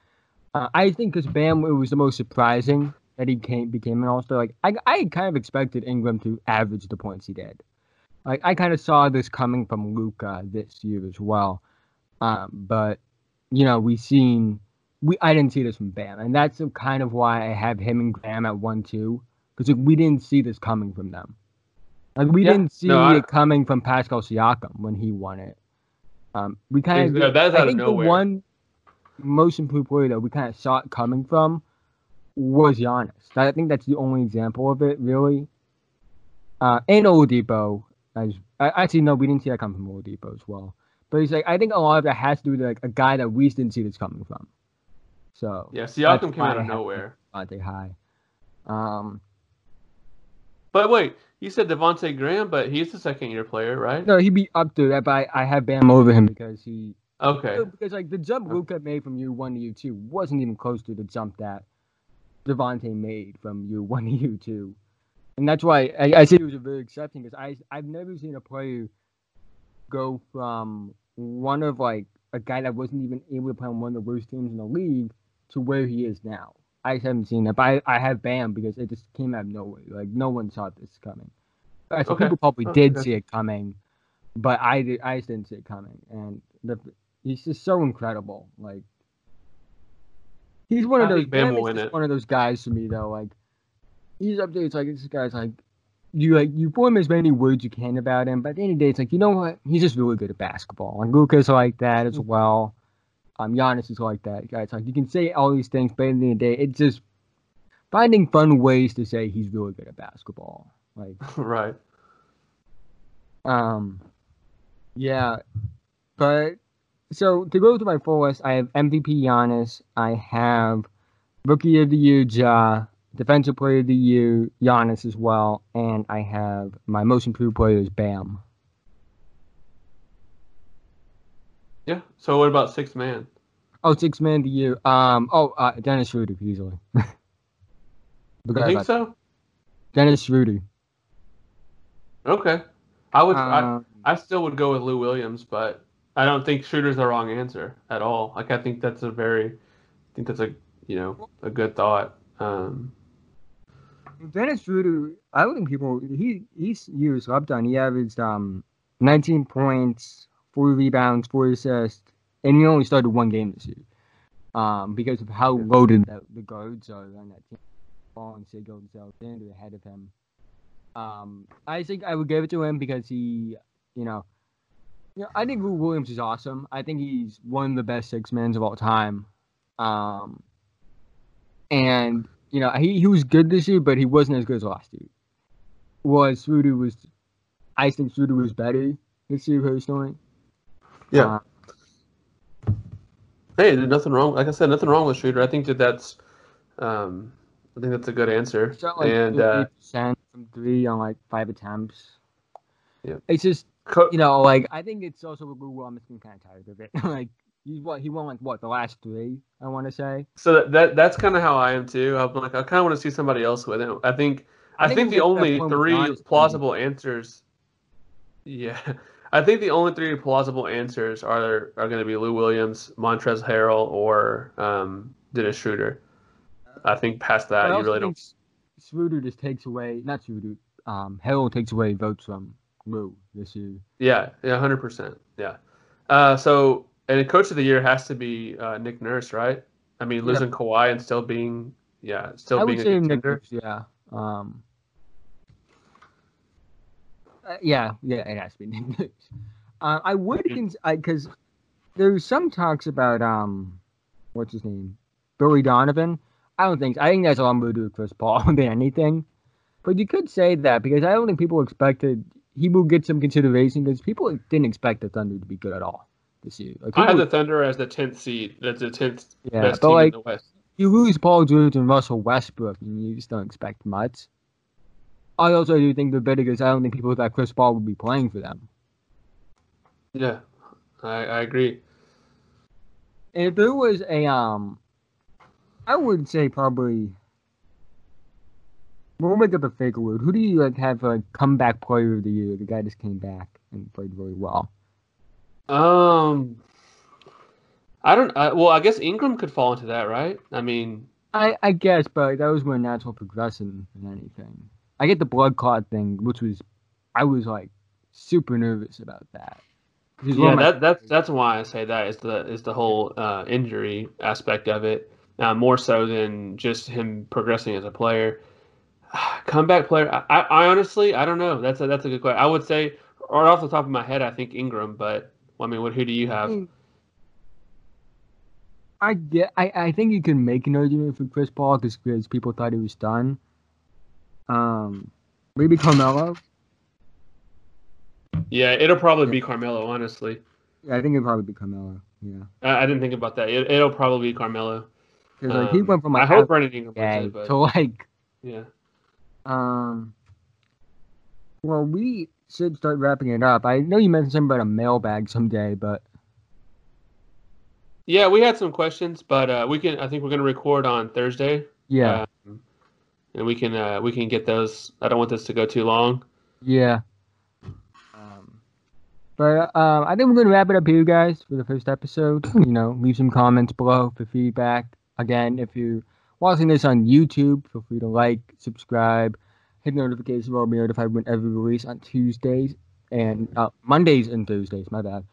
Uh, I think because Bam it was the most surprising that he came became an All Star. Like I, I kind of expected Ingram to average the points he did. Like I kind of saw this coming from Luka this year as well. Um, but you know we seen we I didn't see this from Bam, and that's kind of why I have him and Graham at one two because we didn't see this coming from them. Like we Yeah. didn't see No, I- it coming from Pascal Siakam when he won it. Um, we kind of Yeah, that's I out of think nowhere. the one most improved player that we kind of saw it coming from was Giannis. I think that's the only example of it, really. Uh, and Oladipo, as I, actually no, we didn't see that come from Oladipo as well. But it's like I think a lot of that has to do with like a guy that we didn't see this coming from. So Yeah, Siakam came out of nowhere. Devonte High. Um, But wait, you said Devonte Graham, but he's the second year player, right? no, he'd be up to that, but I, I have Bam over him because he Okay. because like the jump Luka made from year one to year two wasn't even close to the jump that Devonte made from year one to year two, and that's why I, I say it was a very exception because I I've never seen a player go from one of like a guy that wasn't even able to play on one of the worst teams in the league to where he is now. I haven't seen that, but I, I have Bam because it just came out of nowhere. Like no one saw this coming. Uh, I think Okay. people probably Oh, did okay. see it coming, but I did, I just didn't see it coming. And the he's just so incredible. Like he's one of I those. Bam Bam will win it. One of those guys to me though. Like he's up there. It's like this guy's like you like you form as many words you can about him, but at the end of the day, it's like you know what? He's just really good at basketball. And Luka's like that as mm-hmm. well. Um, Giannis is like that. Guys, like you can say all these things, but in the end of the day, it's just finding fun ways to say he's really good at basketball. Like right. um, yeah, but so to go to my full list, I have MVP Giannis, I have Rookie of the Year Ja, Defensive Player of the Year Giannis as well, and I have my most improved player is Bam. Yeah. So what about sixth man? Oh, six man to you. Um, oh, uh, Dennis Schroeder easily. You Forgot think so? Dennis Schroeder. Okay. I would. I, Um, I still would go with Lou Williams, but I don't think Schroeder's the wrong answer at all. Like I think that's a very, I think that's a you know a good thought. Um, Dennis Schroeder, I don't think people he he's used up done. He averaged um 19 points, four rebounds, four assists, and he only started one game this year. Um, because of how loaded the, the guards are on that team. Ball and Sig Alexander ahead of him. Um, I think I would give it to him because he, you know, Yeah, I think Lou Williams is awesome. I think he's one of the best six men of all time. Um, and you know he, he was good this year, but he wasn't as good as last year. Was Schroeder was, I think Schroeder was better this year personally. Yeah. Uh, hey, nothing wrong. Like I said, nothing wrong with Schroeder. I think that that's, um, I think that's a good answer. Shot like and uh, percent from three on like five attempts. Yeah, it's just you know like I think it's also Lou Williams getting kind of tired of it. like he what he won like what the last three I want to say. So that, that that's kind of how I am too. I'm like I kind of want to see somebody else with it. I think I, I think, think the only three plausible answers. Yeah, I think the only three plausible answers are are going to be Lou Williams, Montrezl Harrell, or um, Dennis Schroeder. I think past that, you really don't. Schroeder just takes away, not Schroeder, um, Harrell takes away votes from Lou this year. Yeah, yeah, hundred percent. Yeah. Uh, so, and coach of the year has to be uh, Nick Nurse, right? I mean, losing yeah. Kawhi and still being, yeah, still I being would a say contender. Nick Nurse, yeah. Um, uh, yeah, yeah, it has to be Nurse. Uh, I would because there's some talks about um, what's his name, Billy Donovan. I don't think I think that's all I'm to do with Chris Paul than anything. But you could say that because I don't think people expected he will get some consideration because people didn't expect the Thunder to be good at all this year. Like, I had the Thunder as the tenth seed. That's the tenth yeah, best team like, in the West. You lose Paul George and Russell Westbrook, and you just don't expect much. I also do think they're better because I don't think people thought Chris Paul would be playing for them. Yeah, I, I agree. And if there was a um, I would say probably. We'll make up a fake award. Who do you like have a comeback player of the year? The guy just came back and played really well. Um, I don't. I, well, I guess Ingram could fall into that, right? I mean, I I guess, but that was more natural progression than anything. I get the blood clot thing, which was, I was like super nervous about that. Yeah, that that's that's why I say that is the is the whole uh, injury aspect of it uh, more so than just him progressing as a player. Comeback player, I, I honestly I don't know. That's a that's a good question. I would say, right off the top of my head, I think Ingram. But I mean, what who do you have? I get. I, I think you can make an argument for Chris Paul because people thought he was done. Um, maybe Carmelo. Yeah, it'll probably be Carmelo. Honestly. Yeah, I think it'll probably be Carmelo. Yeah. I, I didn't think about that. It, will probably be Carmelo. Because like um, he went from like I hope Brandon Ingram yeah, but, to like yeah. Um. Well, we should start wrapping it up. I know you mentioned something about a mailbag someday, but yeah, we had some questions, but uh, we can. I think we're gonna record on Thursday. Yeah. Um, and we can uh, we can get those. I don't want this to go too long. Yeah. Um, but um, I think we're gonna wrap it up here, guys, for the first episode. You know, leave some comments below for feedback. Again, if you're watching this on YouTube, feel free to like, subscribe, hit the notification bell, be notified whenever we release on Tuesdays and uh, Mondays and Thursdays. My bad.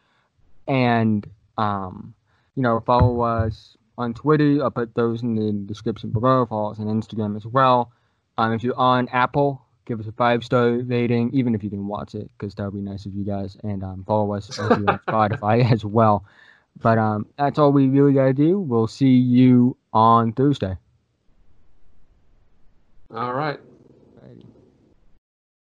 And um, you know, follow us on Twitter. I'll put those in the description below. Follow us on Instagram as well. Um, if you're on Apple, give us a five star rating, even if you didn't watch it, because that would be nice of you guys. And um, follow us on Spotify as well. But um, that's all we really got to do. We'll see you on Thursday. All right.